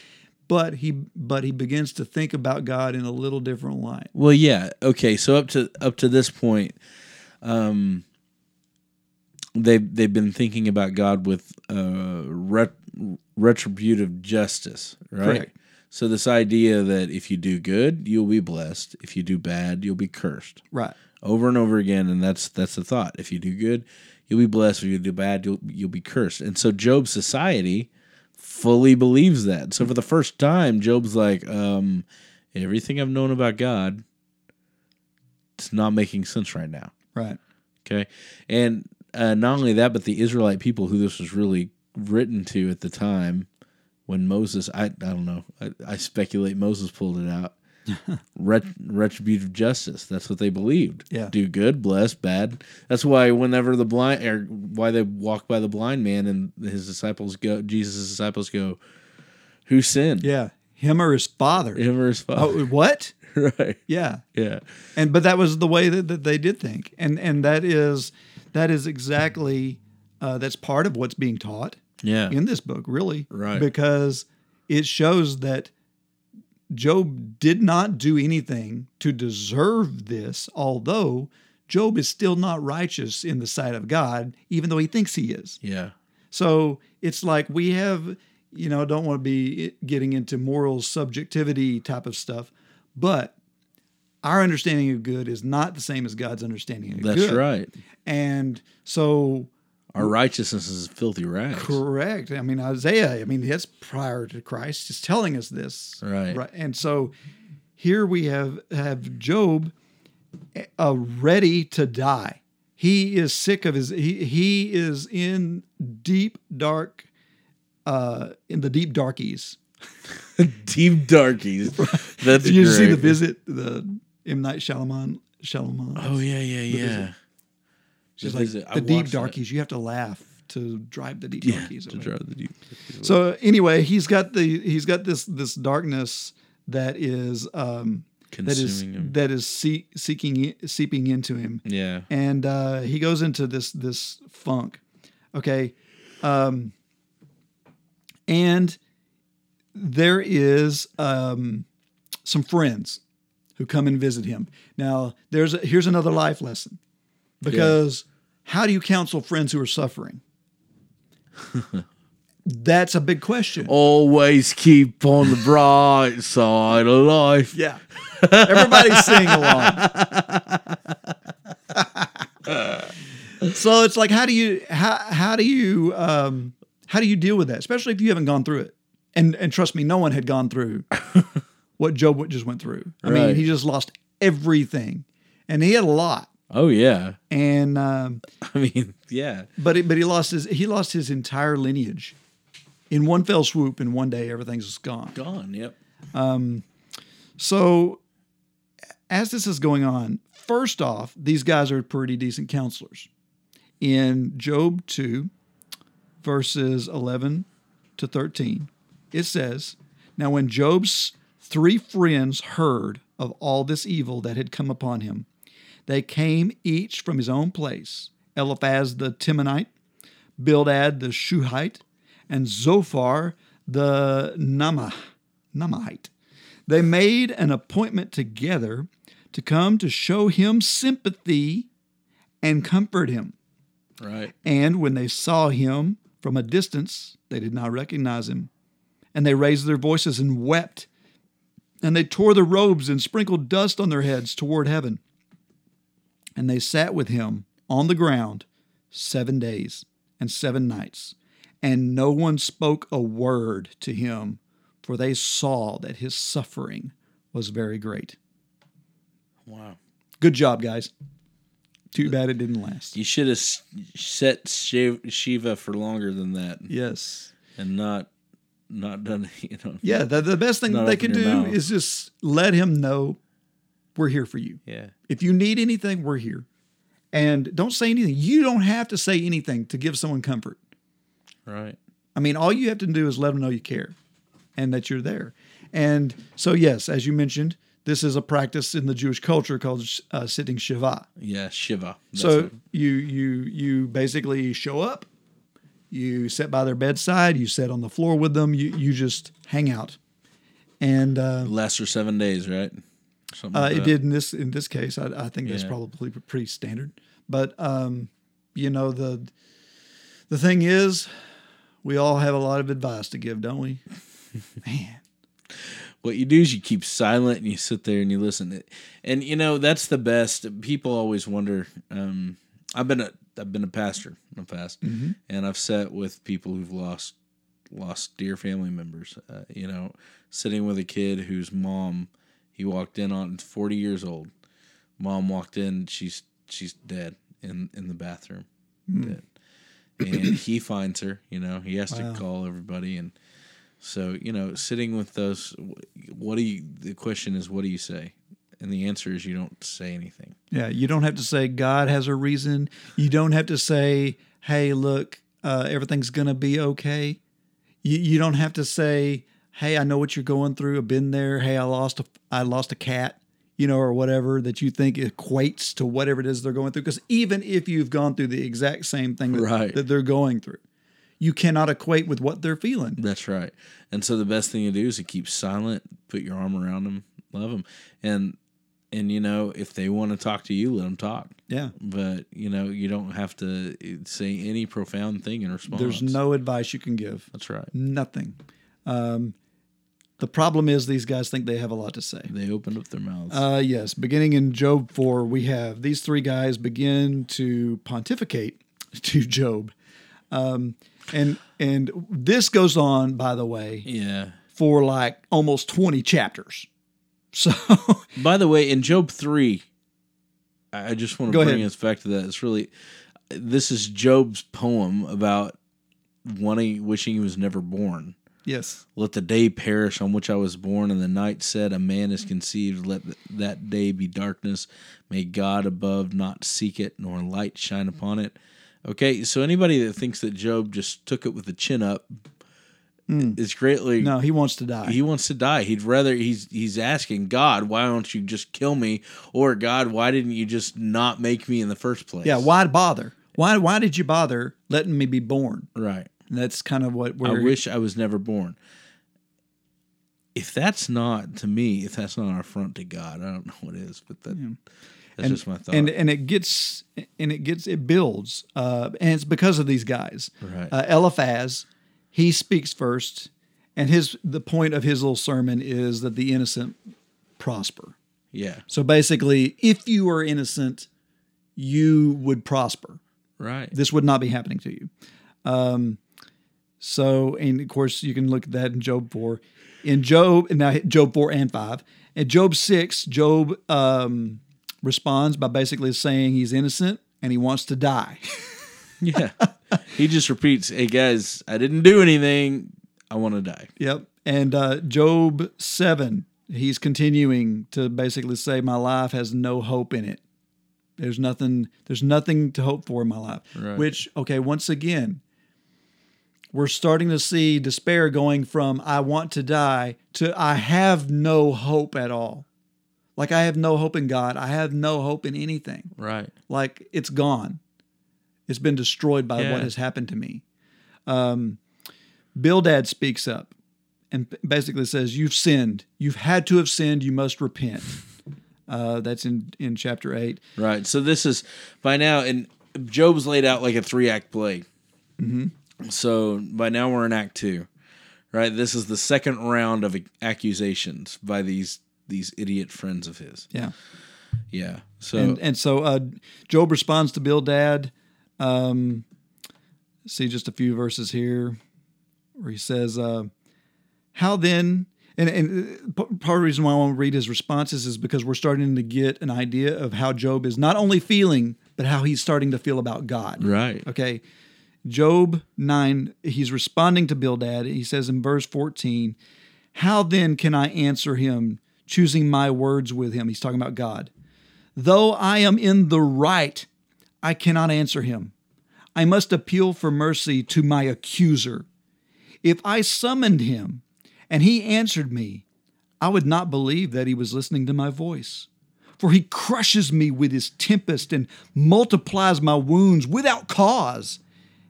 but he but he begins to think about God in a little different light. Well, yeah. Okay. So up to up to this point, um, they they've been thinking about God with uh, ret- retributive justice, right? Correct. So this idea that if you do good, you'll be blessed. If you do bad, you'll be cursed. Right. Over and over again, and that's that's the thought. If you do good, you'll be blessed. If you do bad, you'll you'll be cursed. And so Job's society fully believes that. So for the first time, Job's like, um, everything I've known about God, it's not making sense right now. Right. Okay. And uh, not only that, but the Israelite people who this was really written to at the time when Moses, I, I don't know, I, I speculate Moses pulled it out. Ret- retributive justice. That's what they believed. Yeah. Do good, bless, bad. That's why whenever the blind, or why they walk by the blind man and his disciples go, Jesus' disciples go, who sinned? Yeah. Him or his father. Him or his father? Oh, what? right. Yeah. Yeah. And but that was the way that, that they did think, and and that is that is exactly uh, that's part of what's being taught Yeah. in this book, really, Right. Because it shows that Job did not do anything to deserve this, although Job is still not righteous in the sight of God, even though he thinks he is. yeah. So it's like we have, you know, don't want to be getting into moral subjectivity type of stuff, but our understanding of good is not the same as God's understanding of That's good. right. And so Our righteousness is filthy rags. Correct. I mean, Isaiah, I mean, that's prior to Christ, is telling us this. Right. Right. And so here we have have Job uh, ready to die. He is sick of his he he is in deep dark uh in the deep darkies. Deep darkies. That's Did you see the visit the M Night Shyamalan Shyamalan? Oh yeah, yeah, yeah. The Just like visit. I the deep watched that. darkies. You have to laugh to drive the deep Yeah, darkies. to drive the deep. So anyway, he's got the he's got this this darkness that is um, that is him. that is see, seeking seeping into him, Yeah. and uh, he goes into this this funk. Okay, um, and there is um, some friends who come and visit him. Now, there's a, here's another life lesson because how do you counsel friends who are suffering? That's a big question. Always keep on the bright side of life. Yeah. Everybody sing along. so it's like how do you how how do you um How do you deal with that, especially if you haven't gone through it? And and trust me, no one had gone through what Job just went through. I mean, he just lost everything, and he had a lot. Oh yeah. And um, I mean, yeah. but it, but he lost his he lost his entire lineage in one fell swoop. In one day, everything's gone. Gone. Yep. Um, So, as this is going on, first off, these guys are pretty decent counselors. In Job 2, verses 11 to 13, it says, Now when Job's three friends heard of all this evil that had come upon him, they came each from his own place Eliphaz the Temanite, Bildad the Shuhite, and Zophar the Nama, Namahite. They made an appointment together to come to show him sympathy and comfort him. Right. And when they saw him from a distance, they did not recognize him. And they raised their voices and wept. And they tore their robes and sprinkled dust on their heads toward heaven. And they sat with him on the ground seven days and seven nights. And no one spoke a word to him, for they saw that his suffering was very great. Wow. Good job, guys. Too bad it didn't last. You should have set Shiva for longer than that, Yes. and not not done. You know. Yeah, the, the best thing they can do mouth. is just let him know we're here for you. Yeah. If you need anything, we're here. And don't say anything. You don't have to say anything to give someone comfort. Right. I mean, all you have to do is let them know you care and that you're there. And so, yes, as you mentioned, this is a practice in the Jewish culture called uh, sitting Shiva. Yeah. Shiva. That's so it. you you you basically show up, you sit by their bedside, you sit on the floor with them, you you just hang out, and uh, lasts for seven days, right? Something uh, it did in this in this case. I, I think that's Yeah. probably pretty standard. But um, you know the the thing is, we all have a lot of advice to give, don't we? Man, What you do is you keep silent and you sit there and you listen. And you know that's the best. People always wonder. Um, I've been a I've been a pastor in the past, and I've sat with people who've lost lost dear family members. Uh, you know, sitting with a kid whose mom he walked in on, forty years old. Mom walked in. She's she's dead in in the bathroom, dead. And he finds her. You know, he has to call everybody and. So you know, sitting with those, what do you? The question is, what do you say? And the answer is, you don't say anything. yeah, you don't have to say God has a reason. You don't have to say, "Hey, look, uh, everything's gonna be okay." You you don't have to say, "Hey, I know what you're going through. I've been there. Hey, I lost a I lost a cat." You know, or whatever that you think equates to whatever it is they're going through. Because even if you've gone through the exact same thing that, Right. that they're going through, you cannot equate with what they're feeling. That's right. And so the best thing to do is to keep silent, put your arm around them, love them, and and you know if they want to talk to you, let them talk. Yeah. But you know you don't have to say any profound thing in response. There's no advice you can give. That's right. Nothing. Um, the problem is these guys think they have a lot to say. They opened up their mouths. Uh, yes, beginning in Job 4, we have these three guys begin to pontificate to Job. Um, and and this goes on, by the way, yeah. for like almost 20 chapters. So, By the way, in Job three, I I just want to Go bring ahead. us back to that. It's really this is Job's poem about wanting, wishing he was never born. Yes. Let the day perish on which I was born, and the night said, A man is conceived. Let th- that day be darkness. May God above not seek it, nor light shine upon it. Okay, so anybody that thinks that Job just took it with the chin up hmm. is greatly No, he wants to die. he wants to die. He'd rather he's he's asking God, why don't you just kill me? Or God, why didn't you just not make me in the first place? yeah, why bother? Why why did you bother letting me be born? Right. And that's kind of what we're I wish I was never born. If that's not to me, if that's not an affront to God, I don't know what is. But that that's and, just my thought. And and it gets and it gets it builds, uh, and it's because of these guys. Right. Uh, Eliphaz, he speaks first, and his the point of his little sermon is that the innocent prosper. yeah. So basically, if you are innocent, you would prosper. Right. This would not be happening to you. Um, So, and of course, you can look at that in Job 4. In Job, now Job 4 and 5. In Job 6, Job um, responds by basically saying he's innocent and he wants to die. Yeah. he just repeats, "Hey guys, I didn't do anything. I want to die." Yep. And uh, Job 7, he's continuing to basically say, My life has no hope in it. There's nothing, there's nothing to hope for in my life. Right. Which, okay, once again, we're starting to see despair going from I want to die to I have no hope at all. Like I have no hope in God. I have no hope in anything. Right. Like it's gone. It's been destroyed by Yeah. what has happened to me. Um, Bildad speaks up and basically says, "You've sinned. You've had to have sinned. You must repent." Uh, that's in in chapter eight. Right. So this is by now, and Job's laid out like a three act play. Mm-hmm. So by now we're in Act Two, right? This is the second round of accusations by these these idiot friends of his. Yeah, Yeah. So and and so uh, Job responds to Bildad. Um, see just a few verses here, where he says, uh, "How then?" And, and uh, part of the reason why I want to read his responses is because we're starting to get an idea of how Job is not only feeling, but how he's starting to feel about God. right. Okay. Job 9, he's responding to Bildad. He says in verse 14, How then can I answer him, choosing my words with him? He's talking about God. Though I am in the right, I cannot answer him. I must appeal for mercy to my accuser. If I summoned him and he answered me, I would not believe that he was listening to my voice. For he crushes me with his tempest and multiplies my wounds without cause.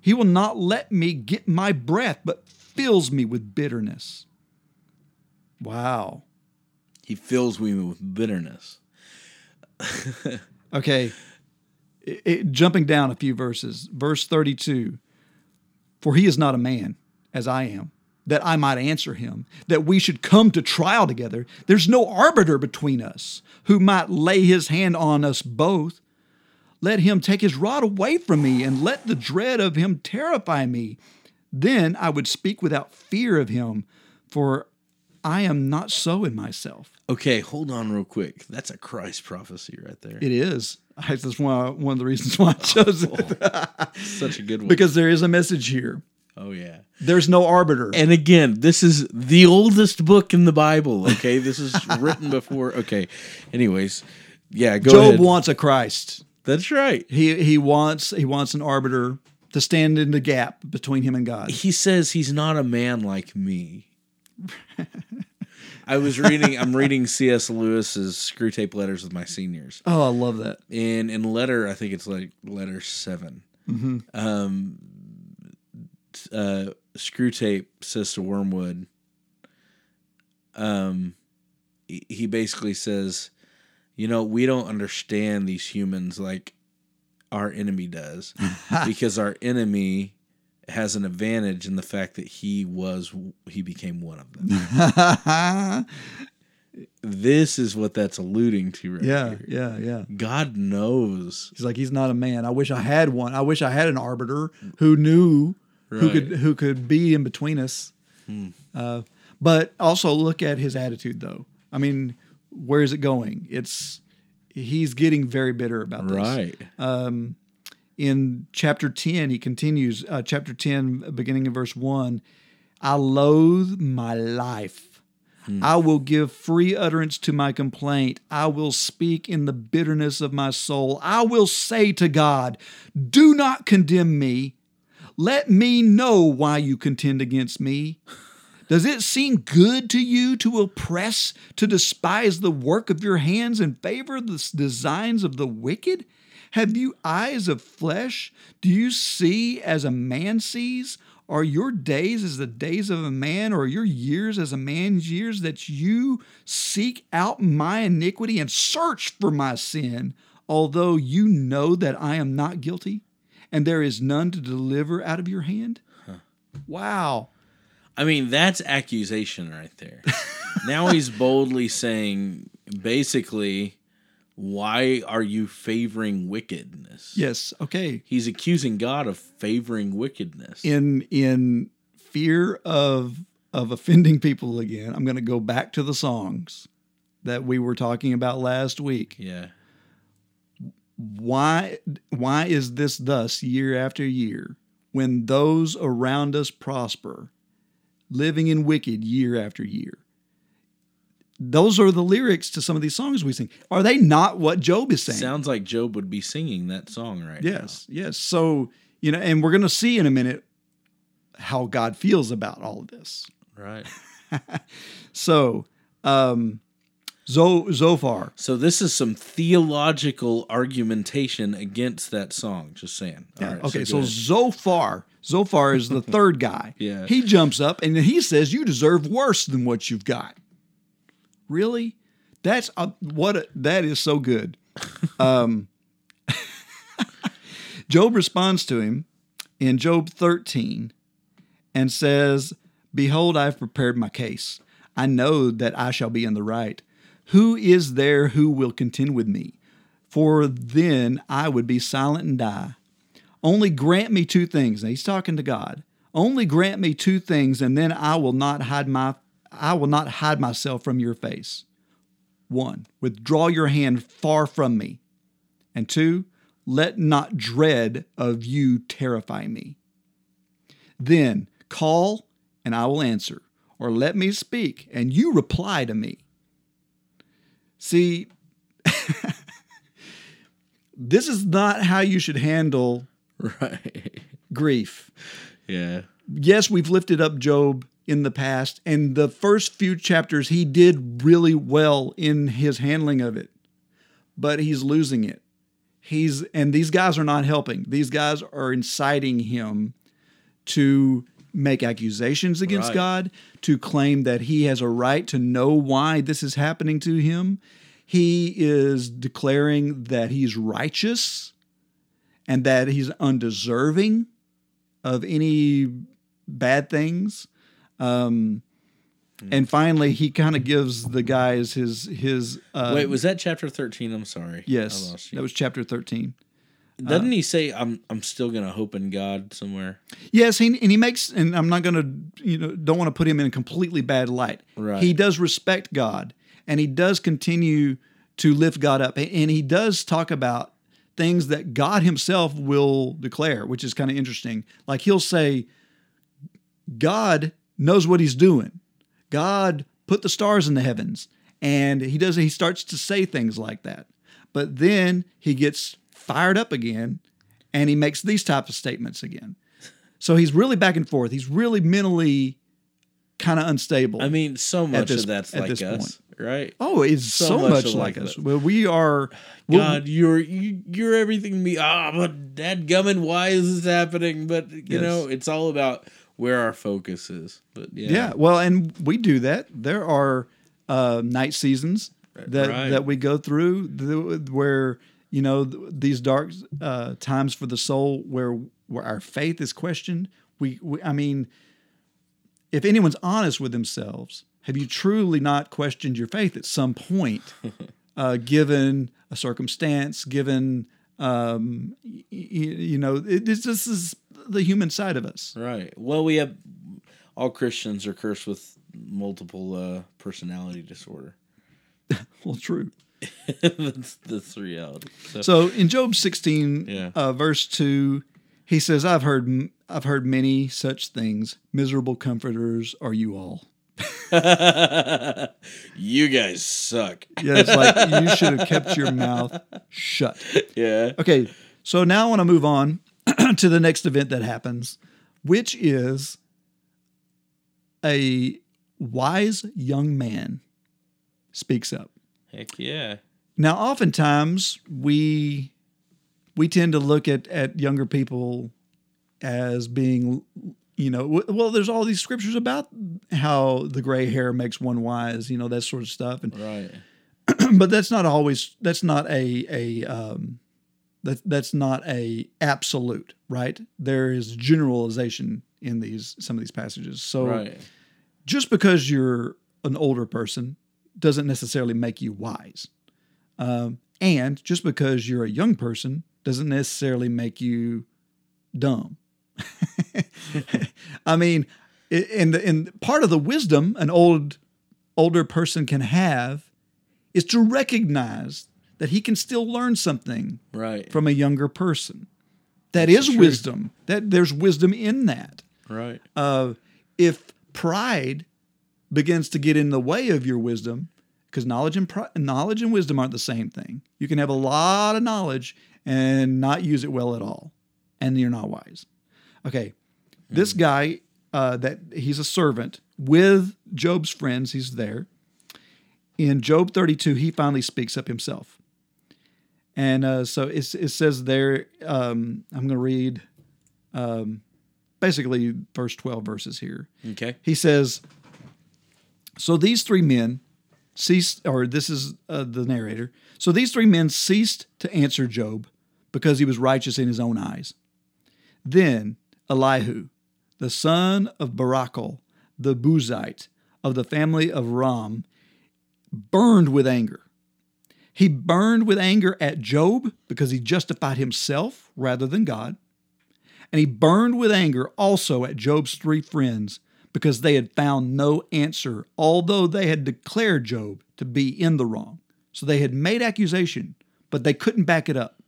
He will not let me get my breath, but fills me with bitterness. Wow. He fills me with bitterness. Okay. It- it- jumping down a few verses, verse 32 For he is not a man, as I am, that I might answer him, that we should come to trial together. There's no arbiter between us who might lay his hand on us both. Let him take his rod away from me, and let the dread of him terrify me. Then I would speak without fear of him, for I am not so in myself. Okay, hold on real quick. That's a Christ prophecy right there. It is. That's one of the reasons why I chose it. Oh, such a good one. because there is a message here. oh yeah. There's no arbiter. And again, this is the oldest book in the Bible. Okay, this is written before. Okay, anyways, yeah, go Job ahead. wants a Christ. That's right. He he wants he wants an arbiter to stand in the gap between him and God. He says he's not a man like me. I was reading. I'm reading C.S. Lewis's Screwtape Letters with my seniors, Oh, I love that. and in letter, I think it's like letter 7 Um, uh, Screwtape says to Wormwood, um, he basically says, you know, we don't understand these humans like our enemy does, because our enemy has an advantage in the fact that he was he became one of them. this is what that's alluding to right Yeah, here. yeah, yeah. God knows. He's like he's not a man. I wish I had one. I wish I had an arbiter who knew who could who could be in between us. Uh, but also look at his attitude, though. I mean, where is it going? It's he's getting very bitter about this. Right. Um, in chapter 10 he continues uh, chapter 10 beginning in verse 1 i loathe my life i will give free utterance to my complaint i will speak in the bitterness of my soul i will say to god do not condemn me let me know why you contend against me does it seem good to you to oppress, to despise the work of your hands and favor the designs of the wicked? Have you eyes of flesh? Do you see as a man sees? Are your days as the days of a man, or your years as a man's years, that you seek out my iniquity and search for my sin, although you know that I am not guilty, and there is none to deliver out of your hand? Wow. I mean, that's accusation right there. now he's boldly saying, basically, why are you favoring wickedness? Yes. Okay. He's accusing God of favoring wickedness. in in fear of of offending people again, I'm going to go back to the songs that we were talking about last week. Yeah. Why why is this thus year after year when those around us prosper, living in wicked year after year? Those are the lyrics to some of these songs we sing. Are they not what Job is saying? Sounds like Job would be singing that song right now. Yes, yes. So, you know, and we're going to see in a minute how God feels about all of this. Right. So, um, Zo- Zophar, So this is some theological argumentation against that song. Just saying. All Yeah, right, okay, so, so. Zophar, Zophar is the third guy. Yeah. He jumps up and he says, You deserve worse than what you've got. Really? That's a, what a, that is so good. Um, Job responds to him in Job 13 and says, Behold, I have prepared my case. I know that I shall be in the right. Who is there who will contend with me? For then I would be silent and die. Only grant me two things. Now he's talking to God. Only grant me two things, and then I will not hide my I will not hide myself from your face. One, withdraw your hand far from me. And two, let not dread of you terrify me. Then call, and I will answer, or let me speak, and you reply to me. See, this is not how you should handle right. grief. Yeah. Yes, we've lifted up Job in the past, and the first few chapters he did really well in his handling of it, but he's losing it. He's and these guys are not helping. These guys are inciting him to make accusations against Right. God, to claim that he has a right to know why this is happening to him. He is declaring that he's righteous and that he's undeserving of any bad things. Um, and finally, he kind of gives the guys his his. Uh, Wait, was that chapter thirteen? I'm sorry. Yes, that was chapter thirteen. Doesn't uh, he say I'm I'm still gonna hope in God somewhere? Yes, he, and he makes, and I'm not going to, you know, don't want to put him in a completely bad light. Right. He does respect God, and he does continue to lift God up, and he does talk about things that God Himself will declare, which is kind of interesting. Like he'll say, God knows what He's doing. God put the stars in the heavens, and he does. He starts to say things like that, but then he gets fired up again, and he makes these type of statements again. So he's really back and forth. He's really mentally kind of unstable. I mean, so much this- of that's at like us, right? oh, it's so so, much much, like like us. Well, we are. we'll- God, you're you, you're everything to me. Ah, but dad gumming, why is this happening? But you Yes. know, it's all about where our focus is. But yeah, Yeah, well, and we do that. There are uh, night seasons that Right. that we go through th- where you know th- these dark uh, times for the soul, where where our faith is questioned. We, we, I mean, if anyone's honest with themselves, have you truly not questioned your faith at some point, uh, given a circumstance, given um, y- you know, it, it's, this is the human side of us. right. Well, we have all Christians are cursed with multiple uh, personality disorder. Well, true. That's that's the reality. So, So in Job 16, Yeah. uh, verse 2, he says, I've heard I've heard many such things. Miserable comforters are you all. you guys suck. Yeah, it's like you should have kept your mouth shut. Yeah. Okay, so now I want to move on to the next event that happens, which is a wise young man speaks up. Heck yeah. Now, oftentimes we we tend to look at at younger people as being, you know, well, there's all these scriptures about how the gray hair makes one wise, you know, that sort of stuff, and Right. but that's not always that's not a a um, that that's not a absolute, right? There is generalization in these some of these passages. So Right. just because you're an older person doesn't necessarily make you wise. Um, and just because you're a young person doesn't necessarily make you dumb. I mean, in the, and part of the wisdom an old older person can have is to recognize that he can still learn something Right. from a younger person. That is wisdom. That there's wisdom in that. right. Uh, if pride begins to get in the way of your wisdom, because knowledge and knowledge and wisdom aren't the same thing. You can have a lot of knowledge and not use it well at all, and you're not wise. Okay, this guy uh, that he's a servant with Job's friends. He's there. In Job 32, he finally speaks up himself. And uh, so it's, it says there, um, I'm going to read um, basically first 12 verses here. Okay. He says, So these three men ceased, or this is uh, the narrator. So these three men ceased to answer Job because he was righteous in his own eyes. Then Elihu, the son of Barachel, the Buzite of the family of Ram, burned with anger. He burned with anger at Job because he justified himself rather than God. And he burned with anger also at Job's three friends because they had found no answer, although they had declared Job to be in the wrong. So they had made accusation, but they couldn't back it up.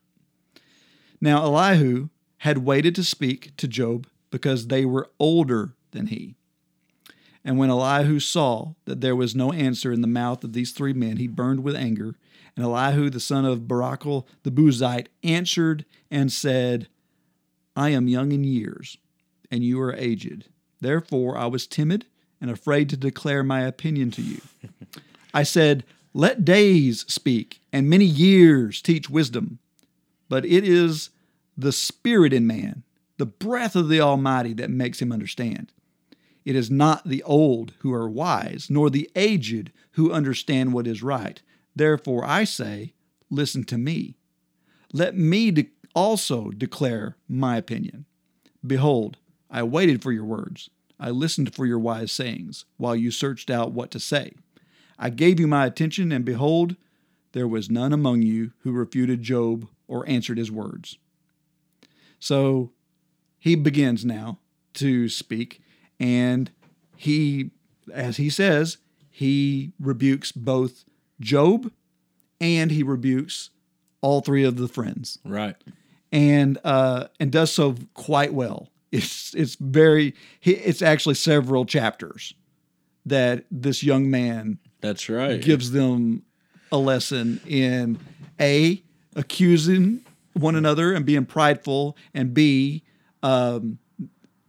Now Elihu had waited to speak to Job because they were older than he. And when Elihu saw that there was no answer in the mouth of these three men, he burned with anger. And Elihu, the son of Barachel the Buzite, answered and said, I am young in years, and you are aged. Therefore I was timid and afraid to declare my opinion to you. I said, Let days speak, and many years teach wisdom. But it is the spirit in man, the breath of the Almighty, that makes him understand. It is not the old who are wise, nor the aged who understand what is right. Therefore I say, Listen to me. Let me de- also declare my opinion. Behold, I waited for your words. I listened for your wise sayings, while you searched out what to say. I gave you my attention, and behold, there was none among you who refuted Job or answered his words. So he begins now to speak, and he, as he says, he rebukes both Job and he rebukes all three of the friends Right. and uh, and does so quite well. It's it's very it's actually several chapters that this young man That's right. gives them a lesson in a accusing one another and being prideful, and b um,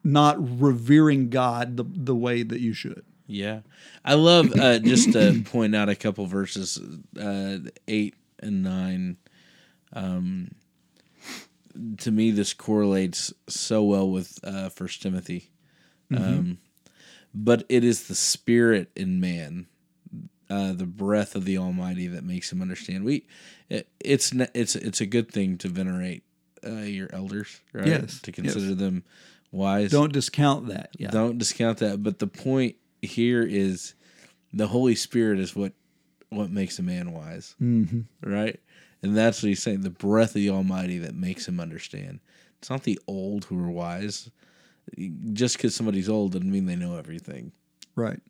not revering God the the way that you should. Yeah, I love uh, just to point out a couple verses, uh, eight and nine. Um, to me, this correlates so well with uh, First Timothy. Um, but it is the spirit in man, uh, the breath of the Almighty that makes him understand. We, it, it's it's it's a good thing to venerate uh, your elders, right? Yes, to yes. consider them wise. Don't discount that. Yeah. Don't discount that. But the point here is the Holy Spirit is what what makes a man wise, mm-hmm. right? And that's what he's saying. The breath of the Almighty that makes him understand. It's not the old who are wise. Just because somebody's old doesn't mean they know everything. Right.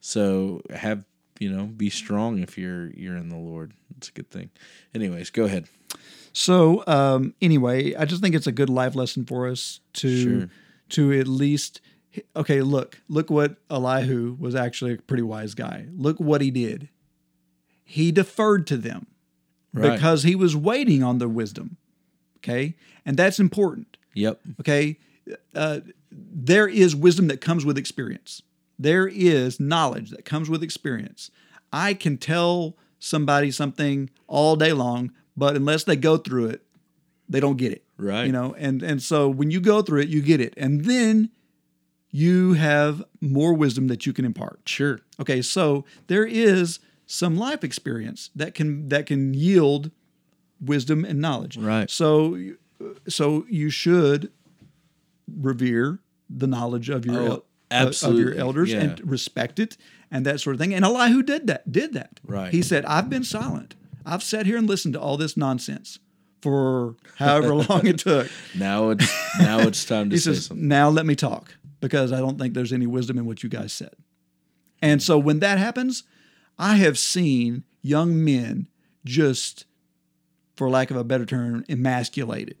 So have you know, be strong if you're you're in the Lord. It's a good thing. Anyways, go ahead. So um, anyway, I just think it's a good life lesson for us to Sure. to at least okay. Look, look what Elihu was actually a pretty wise guy. Look what he did. He deferred to them Right. because he was waiting on their wisdom. Okay, and that's important. Yep. Okay, uh, there is wisdom that comes with experience. There is knowledge that comes with experience. I can tell somebody something all day long, but unless they go through it, they don't get it. Right. You know, and and so when you go through it, you get it, and then you have more wisdom that you can impart. Sure. Okay, so there is some life experience that can that can yield wisdom and knowledge. Right. So so you should revere the knowledge of your Oh, el- uh, of your elders yeah. and respect it and that sort of thing. And Elihu did that. Did that. Right. He said, "I've been silent. I've sat here and listened to all this nonsense for however long it took." Now it's now it's time to He say says, something. "Now let me talk." because I don't think there's any wisdom in what you guys said. And so when that happens, I have seen young men just, for lack of a better term, emasculated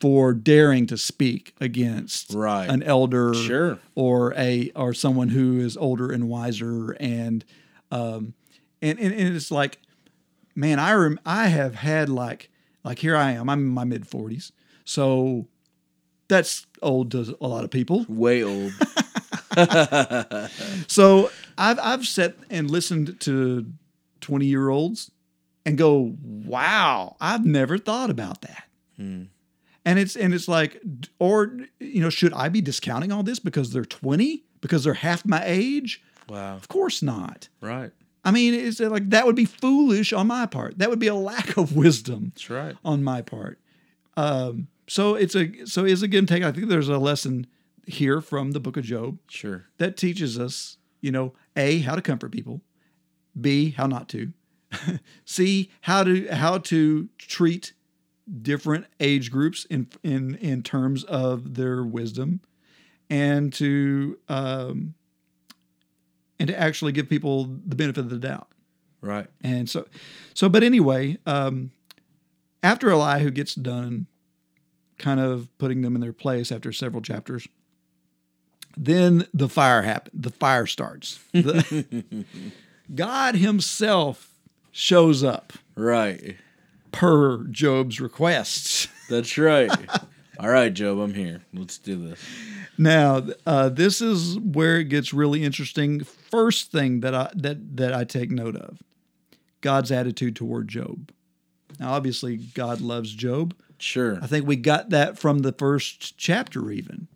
for daring to speak against Right. an elder Sure. or a or someone who is older and wiser and um and and, and it's like man I rem- I have had like like here I am I'm in my mid 40s so that's old to a lot of people Way old. so I've I've sat and listened to 20 year olds and go, wow, I've never thought about that. And it's and it's like, or you know, should I be discounting all this because they're 20? Because they're half my age? Wow. Of course not. Right. I mean, it's like that would be foolish on my part. That would be a lack of wisdom That's right. on my part. Um, so it's a so is a give and take. I think there's a lesson here from the book of Job Sure. that teaches us, you know, A, how to comfort people, B, how not to, C, how to how to treat different age groups in in in terms of their wisdom and to um and to actually give people the benefit of the doubt. Right. And so, so, but anyway, um, after Elihu gets done kind of putting them in their place after several chapters, then the fire happens. The fire starts. The- God Himself shows up Right. per Job's requests. That's right. All right, Job, I'm here. Let's do this. Now, uh, this is where it gets really interesting. First thing that I that that I take note of, God's attitude toward Job. Now, obviously, God loves Job. Sure. I think we got that from the first chapter, even.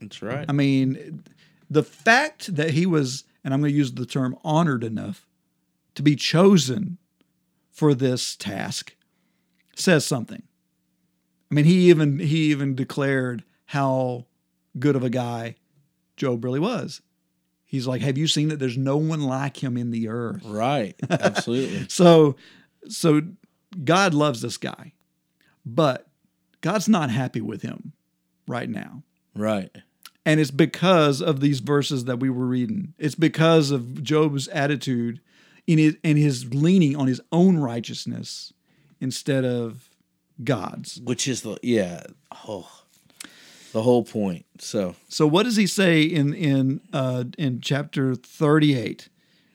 That's right. I mean, the fact that he was, and I'm going to use the term honored enough to be chosen for this task says something. I mean, he even he even declared how good of a guy Job really was. He's like, "Have you seen that there's no one like him in the earth?" Right. Absolutely. So, so God loves this guy, but God's not happy with him right now. right. And it's because of these verses that we were reading. It's because of Job's attitude in his, and his leaning on his own righteousness instead of God's. Which is the yeah. Oh, the whole point. So So what does he say in in uh, in chapter 38?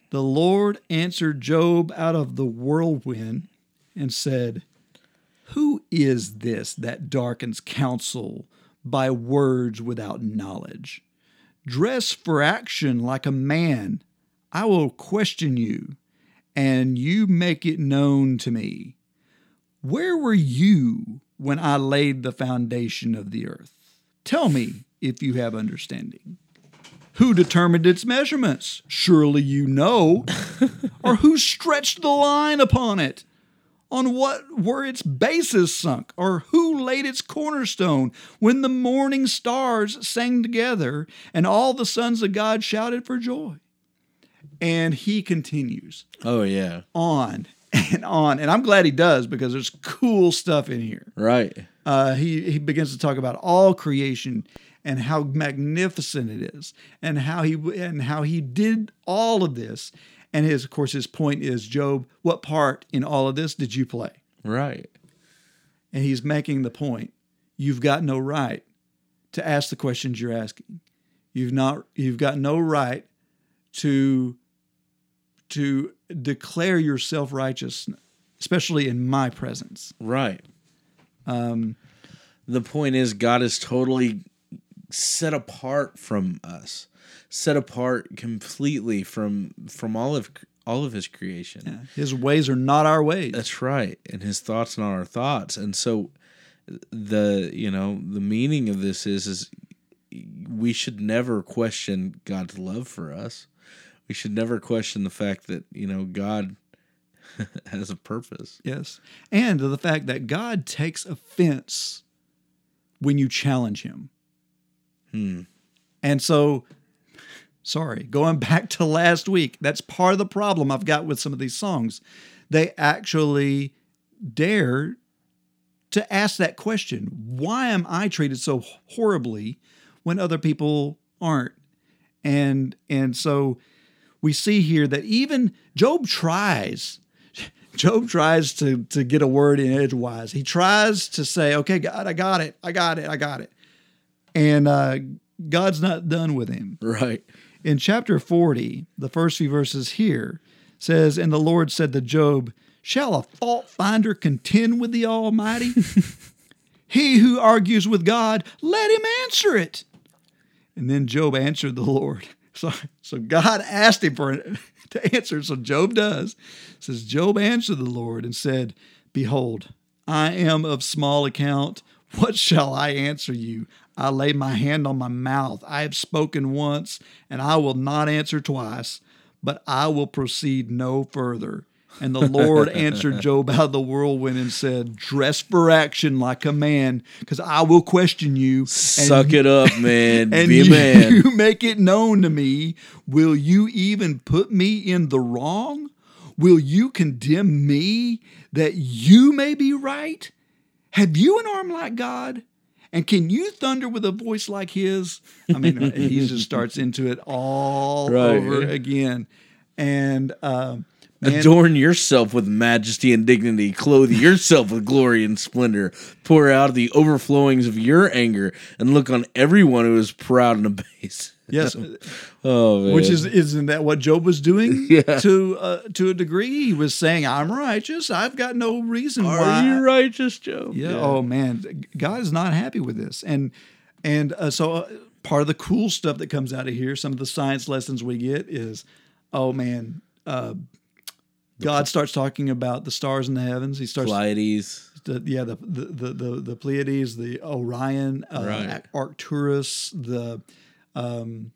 The Lord answered Job out of the whirlwind and said, "Who is this that darkens counsel by words without knowledge? Dress for action like a man. I will question you, and you make it known to me. Where were you when I laid the foundation of the earth? Tell me if you have understanding. Who determined its measurements? Surely you know. or who stretched the line upon it? On what were its bases sunk? Or who laid its cornerstone when the morning stars sang together and all the sons of God shouted for joy? And he continues oh yeah. on and on. And I'm glad he does because there's cool stuff in here Right. uh, he he begins to talk about all creation and how magnificent it is, and how he and how he did all of this. And his, of course, his point is, Job, what part in all of this did you play? Right. And he's making the point: you've got no right to ask the questions you're asking. You've not. You've got no right to to declare yourself righteous, especially in my presence. Right. Um, The point is, God is totally set apart from us, set apart completely from from all of all of His creation. his ways are not our ways. That's right, and His thoughts not our thoughts. And so, the you know the meaning of this is is we should never question God's love for us. We should never question the fact that you know God has a purpose. Yes. And the fact that God takes offense when you challenge him. Hmm. And so, sorry, going back to last week, that's part of the problem I've got with some of these songs. They actually dare to ask that question Why am I treated so horribly when other people aren't. And and so we see here that even Job tries. Job tries to to get a word in edgewise. He tries to say, "Okay, God, I got it. I got it. I got it." And uh, God's not done with him. Right. In chapter 40, the first few verses here says, And the Lord said to Job, Shall a fault finder contend with the Almighty? he who argues with God, let him answer it. And then Job answered the Lord. So, so God asked him for to answer. So Job does. It says Job answered the Lord and said, Behold, I am of small account. What shall I answer you? I lay my hand on my mouth. I have spoken once, and I will not answer twice, but I will proceed no further. And the Lord answered Job out of the whirlwind and said, Dress for action like a man, because I will question you. and Suck it up, man. and Be a you, man. you make it known to me. Will you even put me in the wrong? Will you condemn me that you may be right? Have you an arm like God? And can you thunder with a voice like his? I mean, he just starts into it all Right. over again. And um, man, Adorn yourself with majesty and dignity. Clothe yourself with glory and splendor. Pour out the overflowings of your anger and look on everyone who is proud and abased. Yes, Oh, man. which is isn't that what Job was doing Yeah. to uh, to a degree? He was saying, "I'm righteous. I've got no reason Are why." you righteous, Job? Yeah. Oh man, God is not happy with this, and and uh, so uh, part of the cool stuff that comes out of here, some of the science lessons we get is, oh man, uh, God starts talking about the stars in the heavens. He starts, Pleiades. the, yeah, the, the the the the Pleiades, the Orion, uh, Right. Arcturus, the um,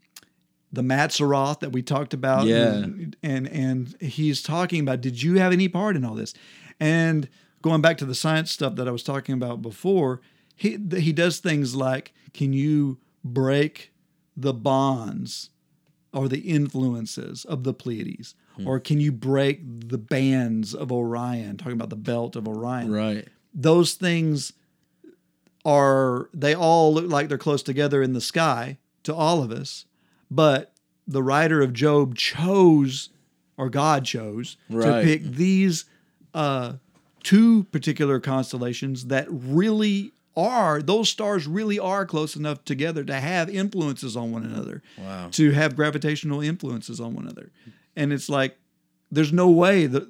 the Mazzaroth that we talked about. Yeah. and, and and he's talking about. Did you have any part in all this? And going back to the science stuff that I was talking about before, he he does things like, can you break the bonds or the influences of the Pleiades? Or can you break the bands of Orion? Talking about the belt of Orion Right. those things are they all look like they're close together in the sky to all of us but the writer of job chose or god chose to pick these uh, two particular constellations that really are those stars really are close enough together to have influences on one another Wow. to have gravitational influences on one another and it's like there's no way that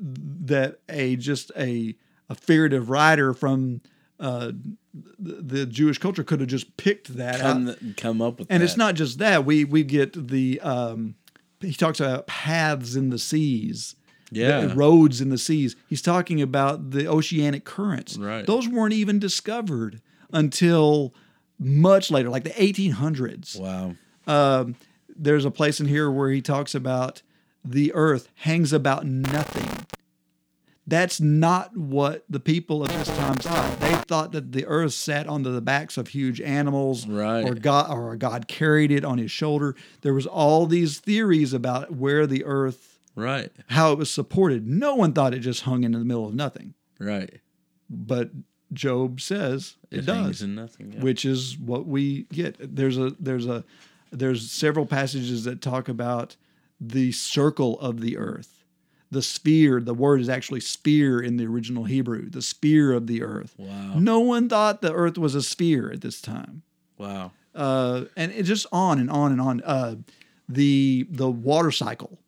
that a just a a figurative writer from uh, the, the Jewish culture could have just picked that Come, out. come up with And that. it's not just that we we get the um, he talks about paths in the seas. Yeah. roads in the seas. He's talking about the oceanic currents. Right. Those weren't even discovered until much later, like the 1800s Wow. um, there's a place in here where he talks about the earth hangs about nothing. That's not what the people of this time thought. They thought that the earth sat on the backs of huge animals, Right. or God, or God carried it on His shoulder. There was all these theories about where the earth, Right. how it was supported. No one thought it just hung in the middle of nothing, Right. but Job says it, It, does nothing. yeah. which is what we get. There's a there's a there's several passages that talk about the circle of the earth, the sphere. The word is actually sphere in the original Hebrew, the sphere of the earth. Wow. No one thought the earth was a sphere at this time, Wow. uh, and it just on and on and on. Uh, the the water cycle.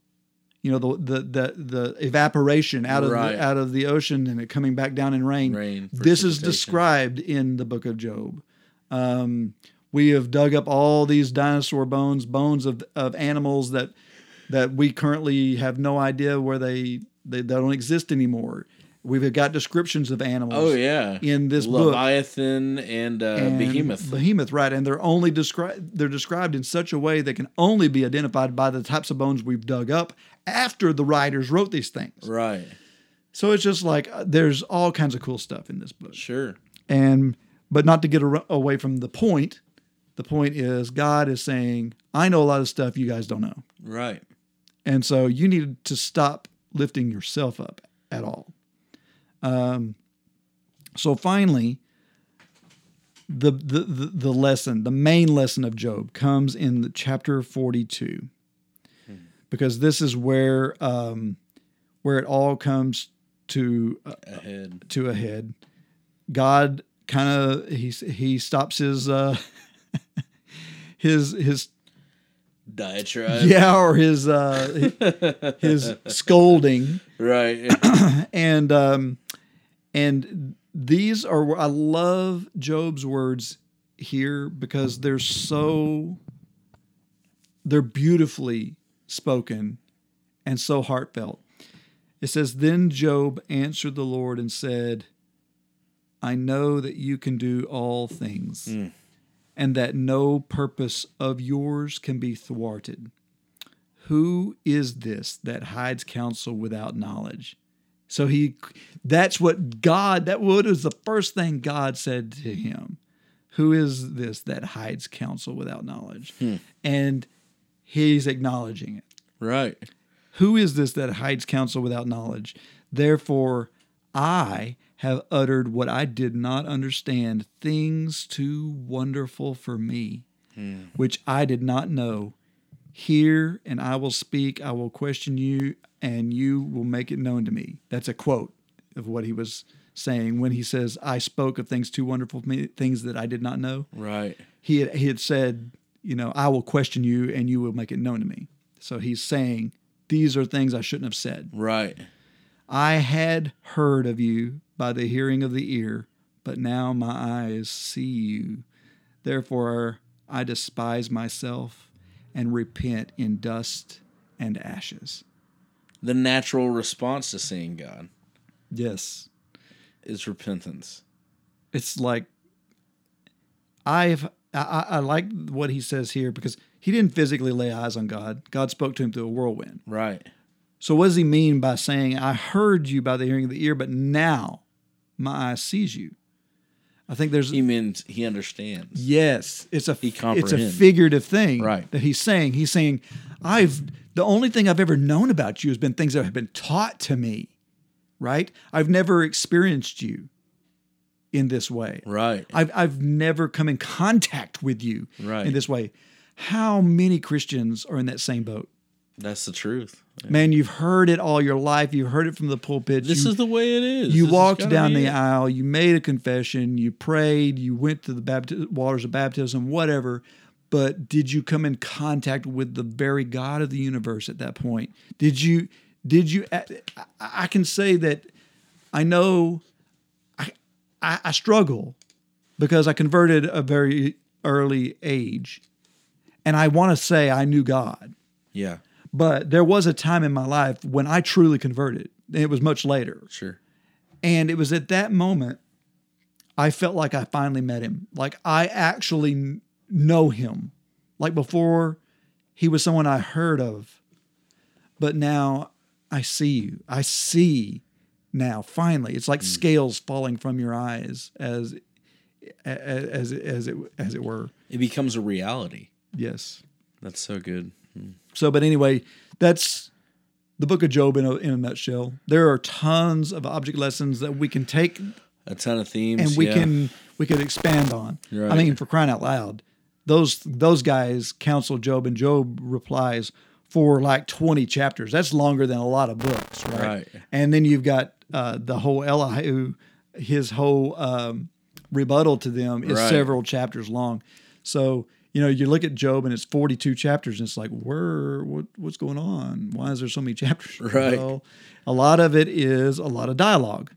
You know the the the, the evaporation out of Right. the, out of the ocean and it coming back down in rain. Rain, This is described in the book of Job. Um, we have dug up all these dinosaur bones, bones of, of animals that that we currently have no idea where they they, they don't exist anymore. We've got descriptions of animals. Oh yeah. in this book. Leviathan and, uh, and Behemoth. Behemoth, right? And they're only described. They're described in such a way that can only be identified by the types of bones we've dug up after the writers wrote these things. right. So it's just like uh, there's all kinds of cool stuff in this book. Sure. and but not to get away from the point the point is god is saying i know a lot of stuff you guys don't know Right. And so you need to stop lifting yourself up at all um, so finally the, the the the lesson, the main lesson of Job comes in the chapter 42. Because this is where um where it all comes to uh, Ahead. to a head. God kind of he he stops his uh his his Diatribe. yeah or his uh his scolding Right. and um and these are I love Job's words here because they're so they're beautifully spoken and so heartfelt. It says then Job answered the Lord and said, I know that you can do all things and that no purpose of yours can be thwarted. Who is this that hides counsel without knowledge? So he that's what God that what is the first thing God said to him. Who is this that hides counsel without knowledge? Hmm. And he's acknowledging it. right. Who is this that hides counsel without knowledge? Therefore, I have uttered what I did not understand, things too wonderful for me, hmm. which I did not know. Hear, and I will speak. I will question you, and you will make it known to me. That's a quote of what he was saying when he says, I spoke of things too wonderful for me, things that I did not know Right. he had, he had said, you know, I will question you and you will make it known to me. So he's saying, these are things I shouldn't have said. Right. I had heard of you by the hearing of the ear, but now my eyes see you. Therefore, I despise myself and repent in dust and ashes. The natural response to seeing God Yes. is repentance. It's like, I've, I, I I like what he says here because he didn't physically lay eyes on God. God spoke to him through a whirlwind. Right. So what does he mean by saying, I heard you by the hearing of the ear, but now my eye sees you? I think there's He means he understands. yes, it's a He it's a figurative thing Right. that he's saying. He's saying, I've the only thing I've ever known about you has been things that have been taught to me. Right? I've never experienced you in this way. Right. I've I've never come in contact with you Right. in this way. How many Christians are in that same boat? That's the truth. Man, you've heard it all your life. You've heard it from the pulpit. This you, is the way it is. you This walked down the it. aisle. You made a confession. You prayed. You went to the bapti- waters of baptism, whatever. But did you come in contact with the very God of the universe at that point? Did you? Did you? I, I can say that I know. I, I I struggle because I converted a very early age, and I want to say I knew God. Yeah. But there was a time in my life when I truly converted. It was much later. Sure. And it was at that moment I felt like I finally met him. Like I actually know him. Like before, he was someone I heard of. But now I see you. I see now finally. It's like hmm. scales falling from your eyes as as as it as it were. It becomes a reality. Yes. That's so good. So, but anyway, that's the book of Job in a, in a nutshell. There are tons of object lessons that we can take A ton of themes. and we yeah. can we could expand on. Right. I mean, for crying out loud, those those guys counsel Job, and Job replies for like twenty chapters. That's longer than a lot of books, right? Right. And then you've got uh, the whole Elihu, his whole um, rebuttal to them is Right. several chapters long. So you know, you look at Job and it's forty-two chapters, and it's like, where, what, what's going on? Why is there so many chapters? Right. Well, a lot of it is a lot of dialogue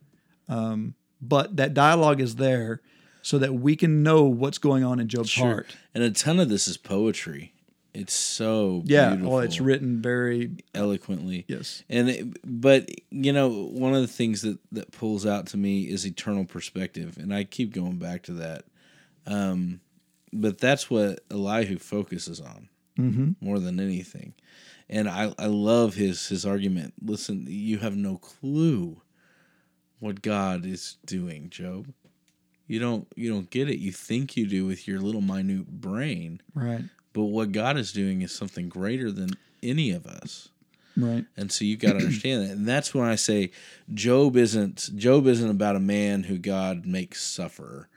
Um, but that dialogue is there so that we can know what's going on in Job's Sure. heart. And a ton of this is poetry. It's so Yeah, beautiful. well, it's written very eloquently. yes, And it, but you know, one of the things that that pulls out to me is eternal perspective, and I keep going back to that. Um, but that's what Elihu focuses on mm-hmm. more than anything, and I I love his his argument. Listen, you have no clue what God is doing, Job. You don't you don't get it. You think you do with your little minute brain, right, but what God is doing is something greater than any of us. right, And so you've got to understand that. And that's when I say Job isn't Job isn't about a man who God makes suffer.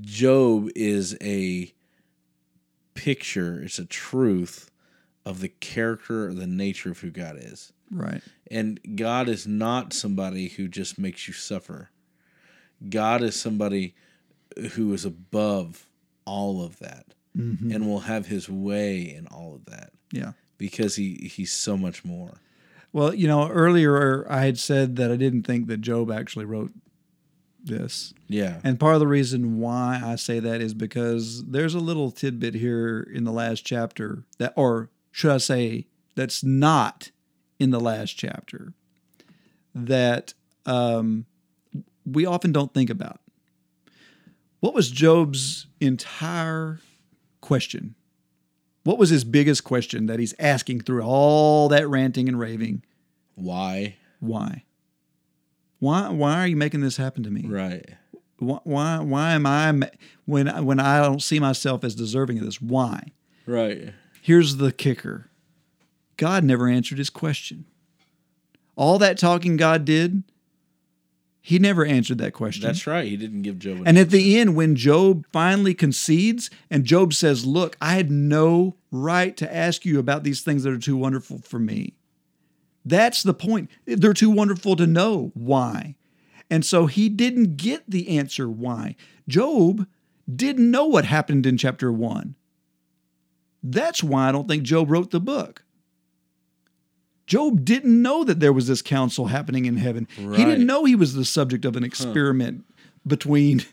Job is a picture, it's a truth of the character or the nature of who God is. Right. And God is not somebody who just makes you suffer. God is somebody who is above all of that mm-hmm. and will have his way in all of that Yeah. because he he's so much more. Well, you know, earlier I had said that I didn't think that Job actually wrote this. Yeah. And part of the reason why I say that is because there's a little tidbit here in the last chapter that, or should I say, that's not in the last chapter that um, we often don't think about. What was Job's entire question? What was his biggest question that he's asking through all that ranting and raving? Why? Why? Why? Why are you making this happen to me? Right. Why? Why, why am I ma- when when I don't see myself as deserving of this? Why? Right. Here's the kicker: God never answered his question. All that talking God did, He never answered that question. That's right. He didn't give Job an And at the end, when Job finally concedes and Job says, Look, I had no right to ask you about these things that are too wonderful for me. That's the point. They're too wonderful to know why. And so he didn't get the answer why. Job didn't know what happened in chapter one. That's why I don't think Job wrote the book. Job didn't know that there was this council happening in heaven. He didn't know he was the subject of an experiment between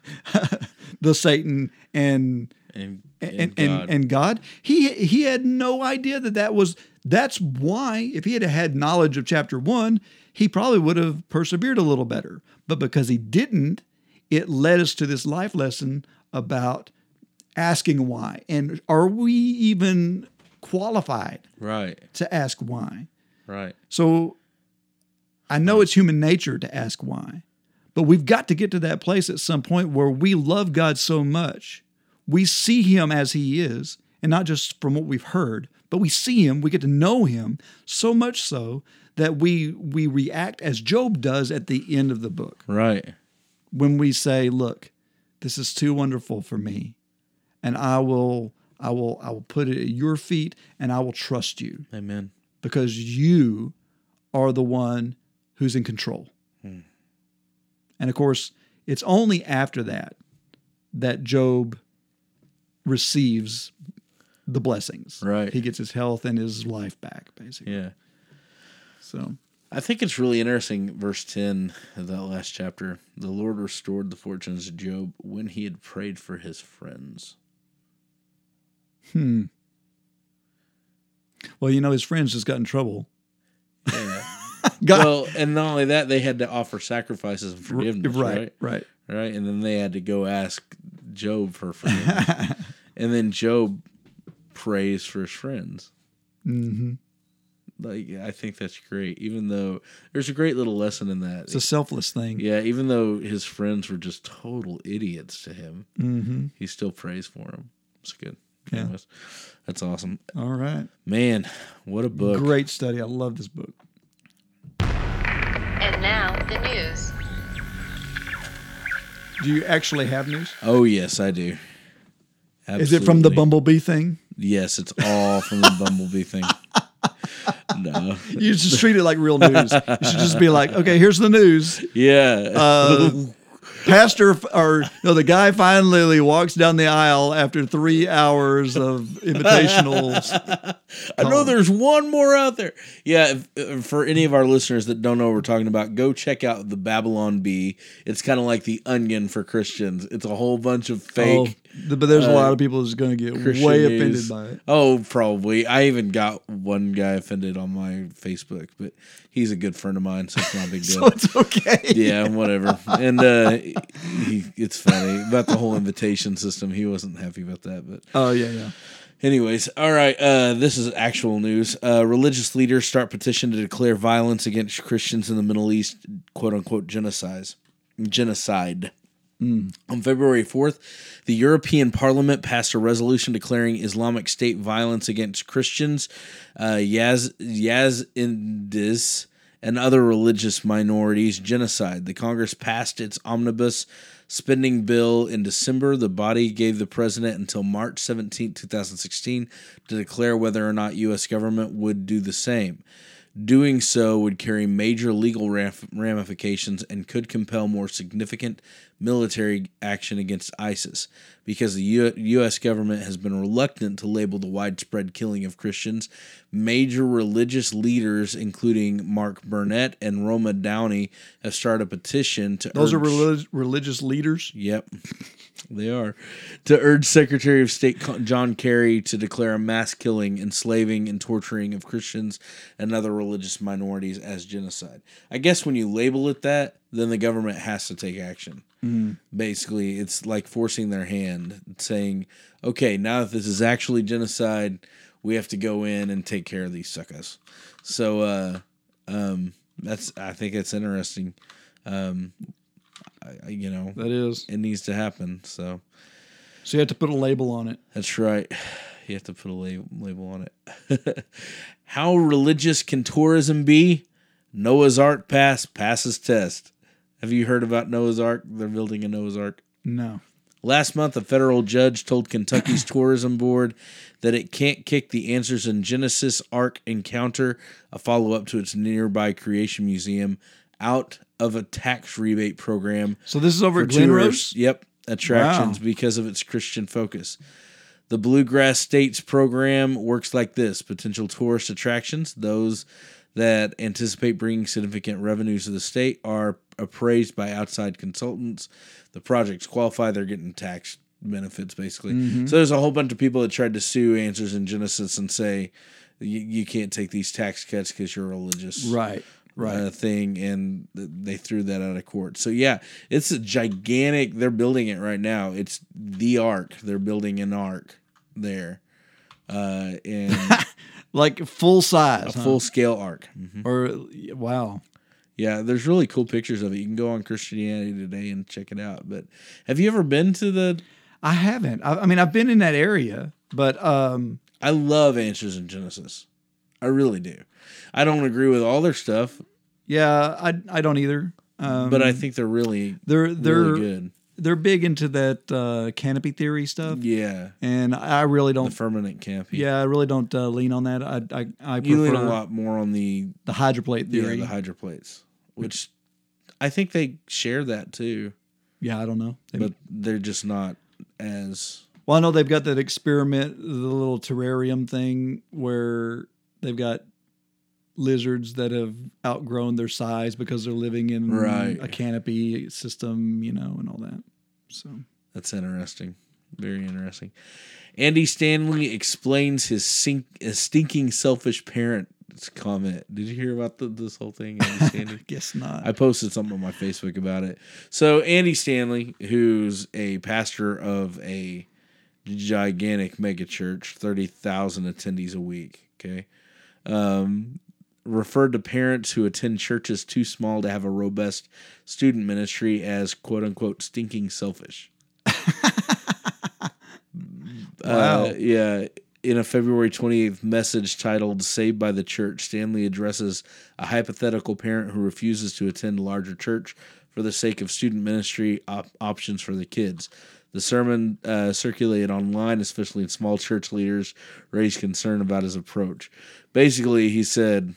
the Satan and and, and, and, and, God. and God. He he had no idea that that was that's why if he had had knowledge of chapter 1, he probably would have persevered a little better. But because he didn't, it led us to this life lesson about asking why. And are we even qualified right. to ask why? Right. So I know it's human nature to ask why, but we've got to get to that place at some point where we love God so much. We see him as he is, and not just from what we've heard, but we see him, we get to know him so much so that we we react as Job does at the end of the book Right. when we say, "Look, this is too wonderful for me, and I will I will I will put it at your feet and I will trust you." Amen. because you are the one who's in control. Hmm. And of course, it's only after that that Job receives the blessings. Right. He gets his health and his life back, basically. Yeah. So, I think it's really interesting, verse 10 of that last chapter. The Lord restored the fortunes of Job when he had prayed for his friends. Hmm. Well, you know, his friends just got in trouble. Yeah. God, well, and not only that, they had to offer sacrifices and forgiveness, right? right, right. Right. And then they had to go ask Job for forgiveness. and then Job prays for his friends. hmm Like, I think that's great. Even though there's a great little lesson in that. It's a selfless thing. yeah, even though his friends were just total idiots to him, hmm he still prays for them. It's good. Yeah. Anyways, that's awesome. All right. Man, what a book. Great study. I love this book. And now the news. Do you actually have news? Oh, yes, I do. Is it from the Bumblebee thing? Yes, it's all from the Bumblebee thing. No. You just treat it like real news. You should just be like, okay, here's the news. Yeah. Uh, pastor or no, the guy finally walks down the aisle after three hours of invitationals. I know there's one more out there. Yeah, if, uh, for any of our listeners that don't know what we're talking about, go check out the Babylon Bee. It's kind of like the Onion for Christians. It's a whole bunch of Oh, fake. But there's a uh, lot of people who's going to get Christian way news. offended by it. Oh, probably. I even got one guy offended on my Facebook, but he's a good friend of mine, so it's not a big deal. So it's okay. yeah, whatever. And uh, he, it's funny about the whole invitation system. He wasn't happy about that, but Oh yeah, yeah. Anyways, all right. Uh, this is actual news. Uh, religious leaders start petition to declare violence against Christians in the Middle East, quote unquote, genocide. Genocide. On February 4th, the European Parliament passed a resolution declaring Islamic State violence against Christians. Uh, Yaz Yazidis and other religious minorities genocide. The Congress passed its omnibus spending bill in December. The body gave the president until March 17, 2016 to declare whether or not US government would do the same. Doing so would carry major legal ramifications and could compel more significant military action against ISIS because the U- U.S. government has been reluctant to label the widespread killing of Christians. Major religious leaders, including Mark Burnett and Roma Downey, have started a petition to Those are relig- religious leaders. Yep, they are. To urge Secretary of State John Kerry to declare a mass killing, enslaving, and torturing of Christians and other religious minorities as genocide. I guess when you label it that, then the government has to take action. Basically, it's like forcing their hand, saying, okay, now that this is actually genocide, we have to go in and take care of these suckers. So, uh, um, that's, I think it's interesting. Um, I, you know, That is. it needs to happen. So So you have to put a label on it. that's right. You have to put a la- label on it. How religious can tourism be? Noah's Ark pass passes test. Have you heard about Noah's Ark? They're building a Noah's Ark. No. Last month, a federal judge told Kentucky's tourism board that it can't kick the Answers in Genesis Ark Encounter, a follow up to its nearby Creation Museum, out of a tax rebate program So this is over at Glen. Rose? Yep, attractions Wow. because of its Christian focus. The Bluegrass States program works like this: potential tourist attractions, those that anticipate bringing significant revenues to the state, are appraised by outside consultants. The projects qualify; they're getting tax benefits basically. Mm-hmm. So there's a whole bunch of people that tried to sue Answers in Genesis and say you, you can't take these tax cuts because you're religious Right. Right. uh, thing, and th- they threw that out of court. So yeah, it's a gigantic. They're building it right now. It's the ark. They're building an ark there, uh, and like full size. a huh? full scale ark. Mhm. Or wow. Yeah, there's really cool pictures of it. You can go on Christianity Today and check it out. But have you ever been to the? I haven't. I, I mean, I've been in that area, but um, I love Answers in Genesis. I really do. I don't agree with all their stuff, yeah, I I don't either. Um, but I think they're really they're they're really good. They're big into that uh, canopy theory stuff, Yeah, and I really don't. the firmament canopy. Yeah, I really don't uh, lean on that. I I, I you lean prefer a lot more on the the hydroplate yeah, theory. the hydroplates, which I think they share that too, yeah, I don't know. They- but they're just not as well, I know they've got that experiment, the little terrarium thing where they've got lizards that have outgrown their size because they're living in Right. a canopy system, you know, and all that. So That's interesting. Very interesting. Andy Stanley explains his, sink, his stinking selfish parent comment. Did you hear about the, this whole thing, Andy Stanley? guess not. I posted something on my Facebook about it. So Andy Stanley, who's a pastor of a gigantic mega church, thirty thousand attendees a week. Okay, um, referred to parents who attend churches too small to have a robust student ministry as "quote unquote" stinking selfish. Wow. Uh, yeah. In a February 28th message titled Saved by the Church, Stanley addresses a hypothetical parent who refuses to attend a larger church for the sake of student ministry op- options for the kids. The sermon uh, circulated online, especially in small church leaders, raised concern about his approach. Basically, he said,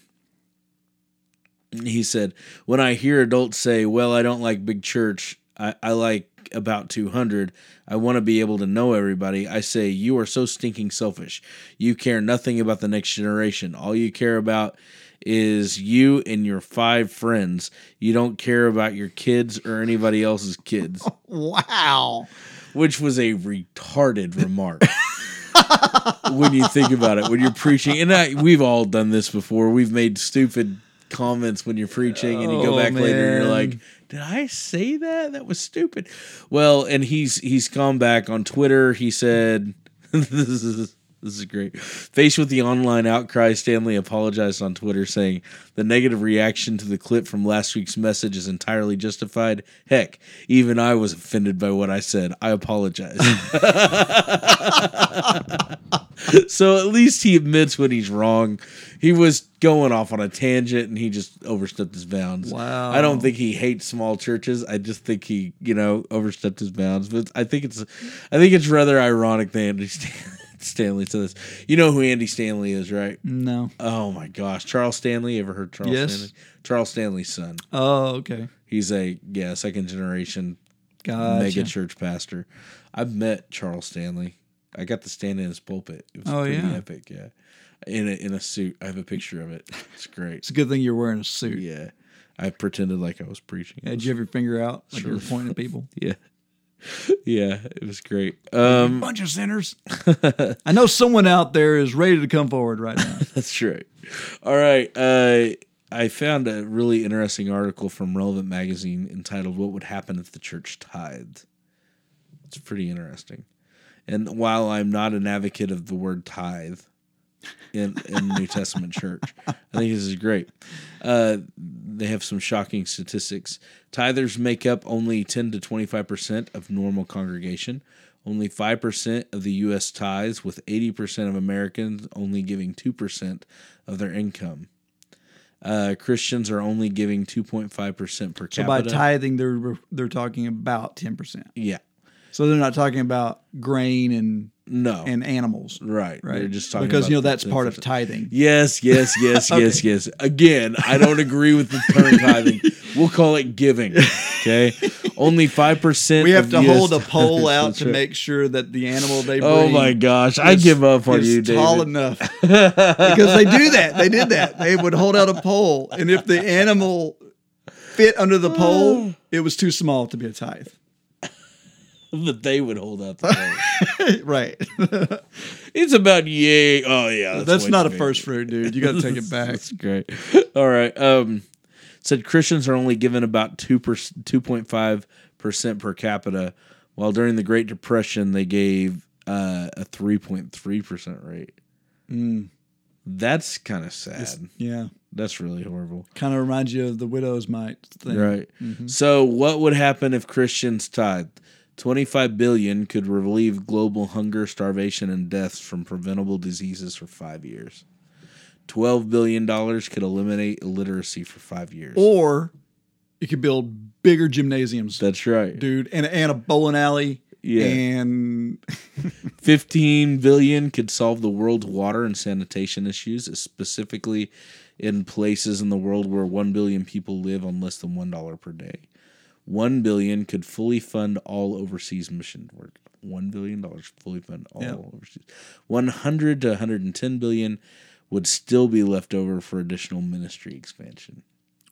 he said, when I hear adults say, well, I don't like big church, I, I like about 200, I want to be able to know everybody, I say, you are so stinking selfish. You care nothing about the next generation. All you care about is you and your five friends. You don't care about your kids or anybody else's kids, wow. which was a retarded remark. when you think about it, when you're preaching, and I, we've all done this before. We've made stupid comments when you're preaching, and you go Oh, back later and you're like, "Did I say that? That was stupid." Well, and he's he's come back on Twitter. He said, "This is." This is great. Faced with the online outcry, Stanley apologized on Twitter, saying the negative reaction to the clip from last week's message is entirely justified. Heck, even I was offended by what I said. I apologize. so at least he admits when he's wrong. He was going off on a tangent and he just overstepped his bounds. Wow. I don't think he hates small churches. I just think he, you know, overstepped his bounds. But I think it's, I think it's rather ironic that Andy Stanley said this. You know who Andy Stanley is, right? No. Oh my gosh, Charles Stanley. Ever heard Charles Yes. Stanley? Charles Stanley's son. Oh, okay. He's a yeah second generation Gotcha. mega church pastor. I've met Charles Stanley. I got to stand in his pulpit. It was Oh, pretty yeah. epic. Yeah, in a in a suit. I have a picture of it. It's great. It's a good thing you're wearing a suit. yeah, I pretended like I was preaching. It Did you have your finger out like you Sure. were pointing at people? yeah, yeah, it was great. Um, Bunch of sinners. I know someone out there is ready to come forward right now. That's right. All right. Uh, I found a really interesting article from Relevant Magazine entitled "What Would Happen if the Church Tithed." It's pretty interesting. And while I'm not an advocate of the word tithe in in New Testament church, I think this is great. Uh, they have some shocking statistics. Tithers make up only 10 to 25 percent of normal congregation. Only 5% of the U.S. tithes, with 80% of Americans only giving 2% of their income. Uh, Christians are only giving 2.5% per capita. So by tithing, they're they're talking about ten percent. yeah. So they're not talking about grain and No. and animals, right. right? They're just talking because you know that's part of tithing. Yes, yes, yes, Okay. yes, yes. Again, I don't agree with the term tithing. We'll call it giving. Okay. Only 5%. We have to hold a pole out to right. make sure that the animal they bring Oh my gosh. I give up on you, David. tall enough because they do that. They did that. They would hold out a pole, and if the animal fit under the pole, it was too small to be a tithe. that they would hold out the right. it's about yay. Oh, yeah. That's way not a first fruit, dude. You got to take it back. That's great. All right. Um, said Christians are only given about two per two point five percent per capita, while during the Great Depression they gave uh, a three point three percent rate. That's kind of sad. Yeah. That's really horrible. Kind of reminds you of the widow's mite thing. Right. So, what would happen if Christians tithed? 25 billion could relieve global hunger, starvation, and deaths from preventable diseases for five years. 12 billion dollars could eliminate illiteracy for five years. Or you could build bigger gymnasiums, That's right. dude, and, and a bowling alley. Yeah. And 15 billion could solve the world's water and sanitation issues, specifically in places in the world where 1 billion people live on less than $1 per day. 1 billion could fully fund all overseas mission work. 1 billion dollars fully fund all Yeah. overseas. 100 to 110 billion would still be left over for additional ministry expansion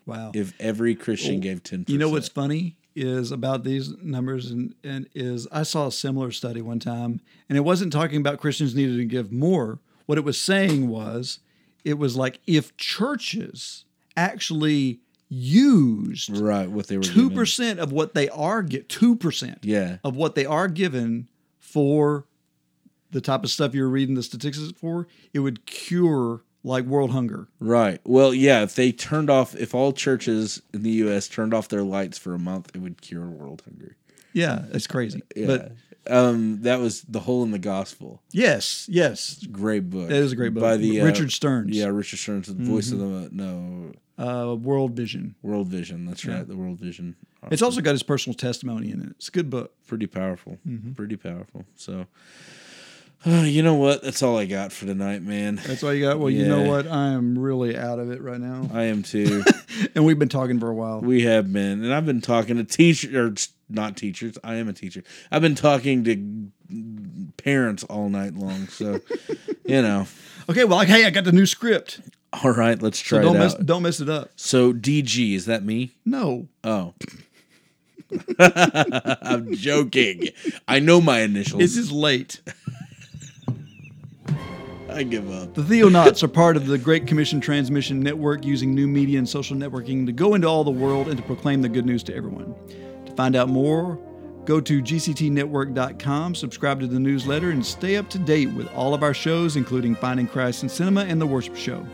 wow. if every Christian gave 10%. You know what's funny is about these numbers and, and is I saw a similar study one time and it wasn't talking about Christians needed to give more. What it was saying was it was like if churches actually used right what they were two percent of what they are get two percent Yeah. of what they are given for the type of stuff you're reading the statistics for, it would cure like world hunger. Right. Well, yeah, if they turned off, if all churches in the U.S. turned off their lights for a month, it would cure world hunger. Yeah, it's crazy. Yeah. But um, that was The Hole in the Gospel. yes, yes, Great book. That is a great book. By the uh, Richard Stearns. Yeah, Richard Stearns, the voice of the, no, uh, World Vision. World Vision. That's right, the World Vision. It's also got his personal testimony in it. It's a good book. pretty powerful. Mm-hmm. Pretty powerful. So, uh, you know what? That's all I got for tonight, man. That's all you got. Well, you know what? I am really out of it right now. I am too. And we've been talking for a while. We have been, and I've been talking to teachers, or not teachers. I am a teacher. I've been talking to parents all night long. So, you know. Okay, well, like, hey, I got the new script. All right, let's try So don't it mess out. don't mess it up. So, DG, is that me? No. Oh. I'm joking. I know my initials. This is late. I give up. The Theonauts are part of the Great Commission Transmission Network using new media and social networking to go into all the world and to proclaim the good news to everyone. To find out more, go to gctnetwork.com, subscribe to the newsletter, and stay up to date with all of our shows, including Finding Christ in Cinema and The Worship Show.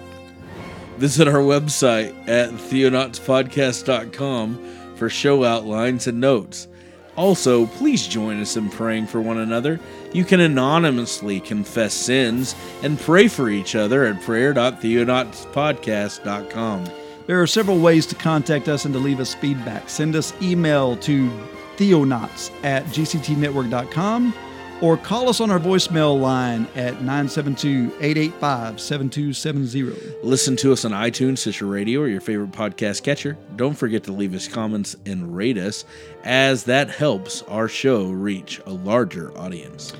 Visit our website at theonautspodcast.com for show outlines and notes. Also, please join us in praying for one another. You can anonymously confess sins and pray for each other at prayer.theonautspodcast.com. There are several ways to contact us and to leave us feedback. Send us email to theonauts at gctnetwork.com or call us on our voicemail line at 972-885-7270. Listen to us on iTunes, Stitcher Radio, or your favorite podcast catcher. Don't forget to leave us comments and rate us, as that helps our show reach a larger audience.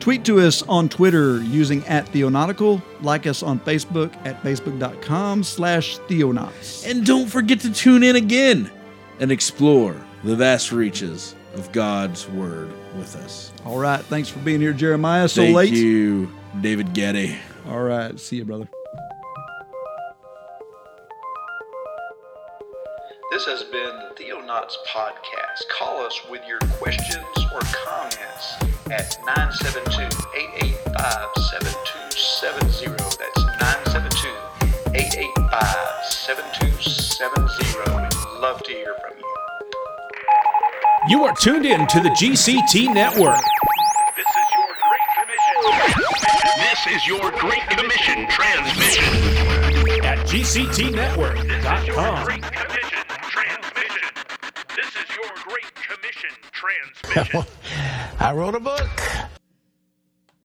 Tweet to us on Twitter using at Theonautical. Like us on Facebook at facebook.com slash Theonauts. And don't forget to tune in again and explore the vast reaches of God's Word with us. All right. Thanks for being here, Jeremiah. So Thank late. you, David Getty. All right. See you, brother. This has been the Theonauts Podcast. Call us with your questions or comments at 972-885-7270. That's 972-885-7270. We'd love to hear from you. You are tuned in to the GCT Network. This is your Great Commission. This is your Great Commission transmission. at This is your gctnetwork.com. Great Commission transmission. This is your Great Commission transmission. I wrote a book.